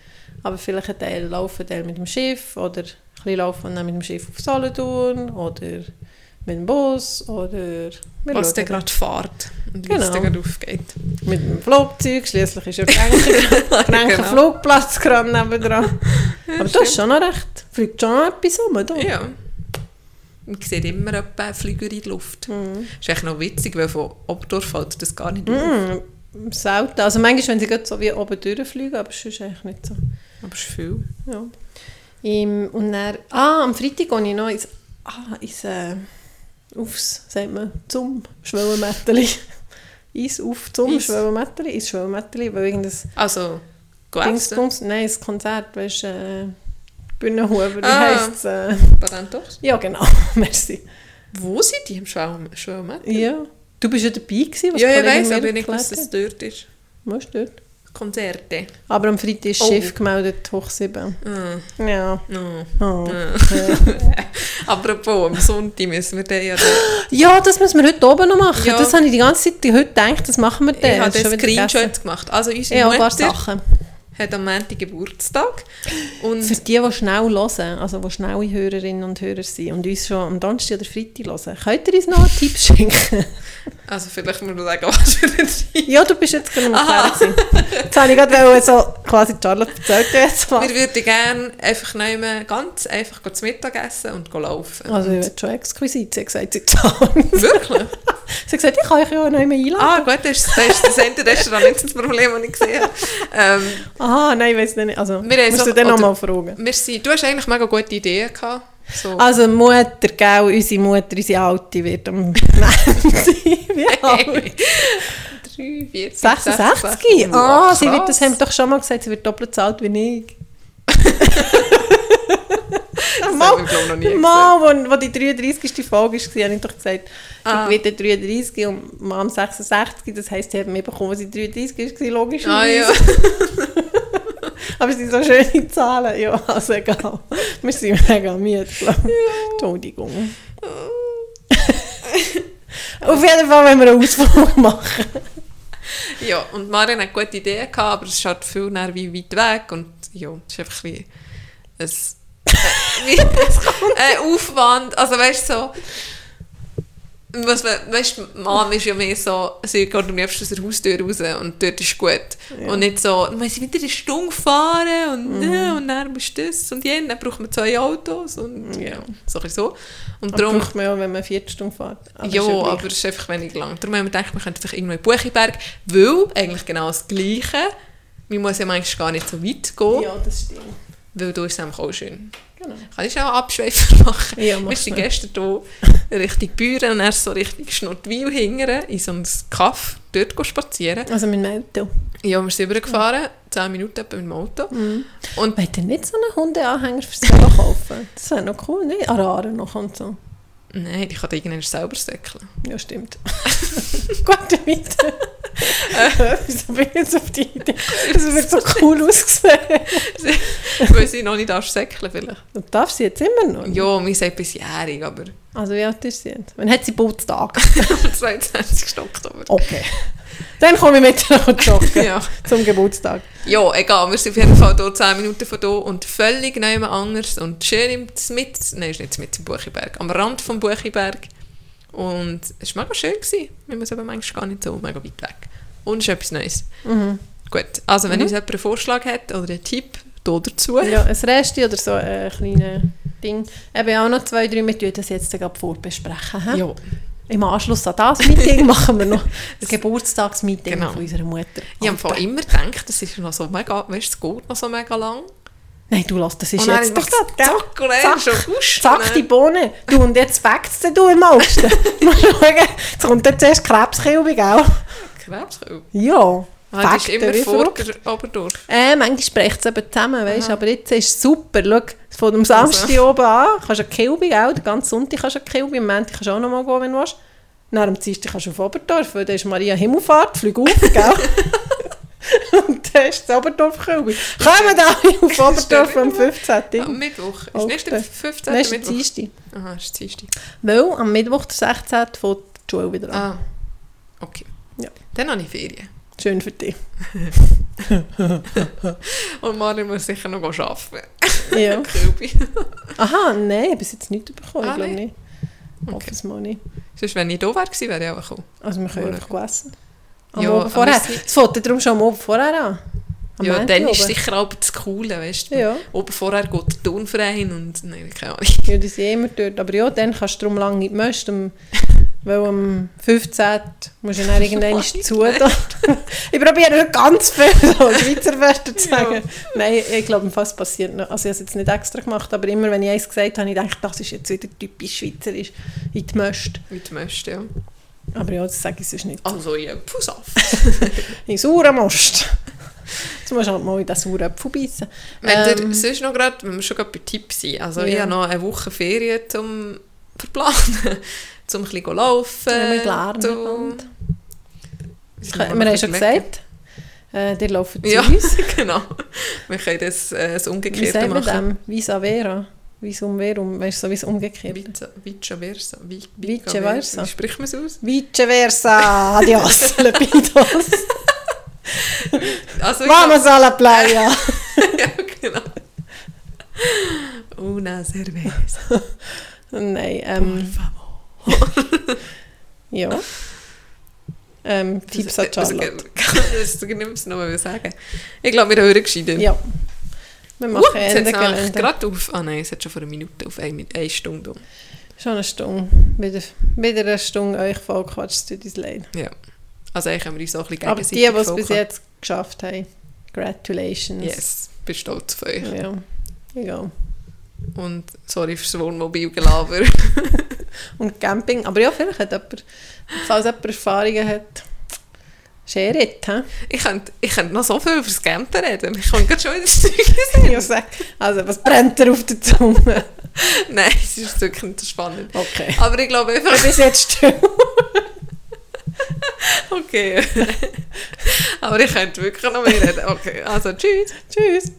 Aber vielleicht ein Teil laufen, Teil mit dem Schiff oder ein bisschen laufen und dann mit dem Schiff auf Solothurn oder mit dem Bus oder Was schauen. dann gerade fährt und wie es Genau. dann gerade aufgeht. mit dem Flugzeug. Schließlich ist ja Franken Genau. Flugplatz gerade nebendran. Aber das ist schon noch recht. Fliegt schon noch etwas rum. Da. Ja. Man sieht immer etwa Flüger in die Luft. Mhm. Das ist echt noch witzig, weil von Oberdorf fällt das gar nicht auf. Mm, selten. Also manchmal, wenn sie so wie oben durchfliegen, aber sonst eigentlich nicht so. Aber es ist viel. Ja. Im, und dann, ah, am Freitag gehe ich noch ins, ah, ins äh, aufs, sagt man, zum Schwellenmätteli. Eis auf zum Eis. Schwellenmätteli, ins Schwellenmätteli, weil irgendein Also. Dingsbums, nein, ein Konzert, weißt du, äh, Bühnenhuber, wie Ah. heisst es? Äh, Parentos. ja, genau, merci. Wo sind die im Schwelmett? Ja. Du bist ja dabei gewesen, was Ja, ich weiss, aber nicht, dass das dort ist. Was dort? Konzerte. Aber am Freitag ist Oh. Schiff gemeldet, hoch 7. Ah, Ja. ah, Oh. ah. Apropos, am Sonntag müssen wir dann ja... den- Ja, das müssen wir heute oben noch machen. Ja. Das habe ich die ganze Zeit heute gedacht, das machen wir dann. Ich habe den. Screenshot gemacht. Also unsere Ja, ein paar Mutter Sachen. Hat am Montag Geburtstag. Und Für die, die schnell hören, also die schnelle Hörerinnen und Hörer sind und uns schon am Donnerstag oder Freitag hören, könnt ihr uns noch Tipps schenken? also vielleicht muss man sagen, was für ein Team. ja, du bist jetzt gerade gewesen. Jetzt habe ich gerade so quasi Charlotte erzählt jetzt. Wir würden gerne einfach nehmen, ganz einfach zu Mittag essen und laufen. Also ich werde schon exquisit, sie hat gesagt, sie zahlen. Wirklich? Sie hat gesagt, ich kann euch ja noch einladen. Ah, gut, das ist das, das Ende-Restaurant nicht das Problem, das ich gesehen habe. Ähm, Aha, nein, ich weiß nicht. Also, Wir musst so- du dann nochmal fragen. wir sind, du hast eigentlich mega gute Ideen gehabt. So. Also Mutter, gell, unsere Mutter, unsere Alte wird am Wie alt? Hey. 3, 4, 66? Ah, sie wird, das haben wir doch schon mal gesagt, sie wird doppelt so alt wie ich. Das Mal, haben ich, noch nie Mal, wo, wo die 33. Folge war, habe ich doch gesagt, Ah. ich werde 33 und Mom 66, das heisst, sie hat mich bekommen, als sie 33 war, logisch. Ah ja. Aber es sind so schöne Zahlen, ja, also egal. Wir sind mega müde, glaube ich. Entschuldigung. Auf jeden Fall, wenn wir einen Ausflug machen. ja, und Marian hat gute Ideen gehabt, aber es ist halt viel näher wie weit weg und ja, es ist einfach ein, ein, wie- ein Aufwand, also weißt du so, was, man- weißt du, Mom ist ja mehr so, sie geht am liebsten aus der Haustür raus und dort ist gut. Und nicht so, dann muss wieder eine Stunde fahren und, äh, und dann bist du das und jenes, dann braucht man zwei Autos und ja, Ja. so so. Und Das darum, braucht man ja, wenn man vier Stunden fährt. Aber ja, gleich. aber es ist einfach wenig lang. Darum haben wir gedacht, wir könnten vielleicht irgendwo in Buchiberg, weil eigentlich genau das Gleiche, man muss ja manchmal gar nicht so weit gehen, Ja, das stimmt. weil da ist es einfach auch schön. Genau. Kann ich auch Abschweifer machen? Ja, mach wir sind mal. gestern hier Richtung Büren und erst so Richtung Schnuttwil hingern, in so einem Kaff, dort spazieren. Also mit dem Auto. Ja, wir sind rübergefahren, 10 Minuten mit dem Auto. Mhm. Und Wollt ihr nicht so einen Hundeanhänger fürs Velo kaufen? Das wäre noch cool, nicht? Arare noch und so. nein, ich kann irgendwann selber säckeln. Ja, stimmt. Gut, weiter. Äh, Wieso bin ich jetzt auf die Idee? Das wird so cool aussehen. Weil sie noch nicht darf säckeln vielleicht. Du darfst sie jetzt immer noch. Ja, wir sind bis jährig, aber Also wie alt ist sie jetzt? Wann hat sie Geburtstag? am 22. Oktober. Okay. Dann komme ich mit dir joggen Ja. zum Geburtstag. ja, egal, wir sind auf jeden Fall hier 10 Minuten von hier und völlig neu anders und schön im mit, nein, ist nicht mit im Buchiberg, am Rand vom Buchiberg. Und es war mega schön, gewesen. wir sind aber manchmal gar nicht so mega weit weg. Und ist etwas Neues. Mhm. Gut, also wenn uns jemand einen Vorschlag hat oder einen Tipp hier dazu, Ja, ein Resti oder so ein kleines Ding. Eben auch noch zwei, drei, wir das jetzt gerade vorbesprechen. hä? ja. Im Anschluss an das Meeting machen wir noch das Geburtstagsmeeting Genau. von unserer Mutter. Ich habe von immer gedacht, das ist noch so mega, weißt du, es geht noch so mega lang. Nein, du lass, das ist Und jetzt doch gell? zack, und dann schon husch, zack, und die Bohnen. Du, und jetzt wächst du im Osten. Mal schauen, jetzt kommt dann zuerst Krebskilbe, gell? Krebskilbe. Ja. Fakt, immer vor Oberdorf. Äh, manchmal spricht es eben zusammen, weißt, Aha. aber jetzt ist es super. Schau, von dem Samstag oben an kannst du eine Kilbe, gell? den ganzen Sonntag kannst du eine Kilbe, am Montag kannst du auch noch mal gehen, wenn du willst. Dann am Dienstag kannst du auf Oberdorf, weil da ist Maria Himmelfahrt, flieg auf, gell? Und dann ist das Oberdorf Kilbe. Kommen da auf Oberdorf am 15. Am Mittwoch. Ist nicht der 15. Nein, ist der? Dienstag. Aha, ist der Dienstag. Weil am Mittwoch, der 16. fängt die Schule wieder an. Ah, okay. Ja. Dann habe ich Ferien. Schön für dich. Und Marin muss sicher noch arbeiten. Ja. Aha, nein, bis jetzt nichts bekommen, Ah, ich glaube nicht. Es mal nicht. Sonst, wenn ich da wäre, wäre ich auch gekommen. Also wir können einfach essen. Am Ja, Abend aber vorher. Es fängt darum schon am Abend vorher an. Am ja, Montag dann ist oben. sicher auch das Coole, weißt du. Ja. Oben vorher geht der Turnverein und nein, keine Ahnung. Ja, die sind immer dort. Aber ja, dann kannst du darum lange nicht möchten. Weil am 15. musst du dann irgendwann zu ich probiere ganz viel so Schweizer Wörter zu Ja. sagen. Nein, ich glaube, fast passiert noch. Also ich habe es jetzt nicht extra gemacht, aber immer, wenn ich eins gesagt habe, habe ich gedacht, das ist jetzt wieder typisch schweizerisch. In die Möst. Wie du möchtest, ja. Aber ja, das sage ich sonst nicht. Also, ja, Pfusaft. In sauren Most. Jetzt musst du halt mal in den sauren Apfel beißen. Wenn Ähm, sonst noch gerade, wir schon gerade bei Tipps sind, also ich Ja. habe noch eine Woche Ferien zum verplanen, zum ein bisschen laufen. Ja, wir lernen zum-. Wir Wir haben schon gesagt, äh, die laufen zu Ja, uns. genau. Wir können das, äh, das Wie Umgekehrte sagt man machen. dem? Vis a vera. Vis um verum. Weißt du, so wie es umgekehrt Vice versa. Vi- Vice versa. Wie spricht man es aus? Vice versa. Adios. Lepidos. Also, Vamos a la playa. ja, genau. Una cerveza. Nein, Por ähm, favor. Ja. Ähm, Tipps an Charlotte. Das kann ich noch mal sagen. Ich glaube, wir hören gescheiden. Ja. Wir Uh, machen jetzt Ende Gelände. gerade auf... Ah nein, es hat schon vor einer Minute auf eine, eine Stunde um. Schon eine Stunde. Wieder, wieder eine Stunde euch vollquatscht, tut uns leid. Ja. Also eigentlich haben wir uns auch ein bisschen Aber die, die gegenseitig es bis jetzt geschafft haben, congratulations. Yes, bin stolz auf euch. Ja, egal. Und sorry fürs Wohnmobilgelaber. Und Camping, aber ja, vielleicht hat jemand, falls jemand Erfahrungen hat, share it, hä? ich könnte ich könnte noch so viel über das Campen reden. Ich kann gerade schon wieder das Zeug Ja, sag. Also, was brennt dir auf der Zunge? Nein, es ist wirklich nicht spannend. Okay. Aber ich glaube einfach... Bis jetzt still. Okay. Aber ich könnte wirklich noch mehr reden. Okay, also tschüss. Tschüss.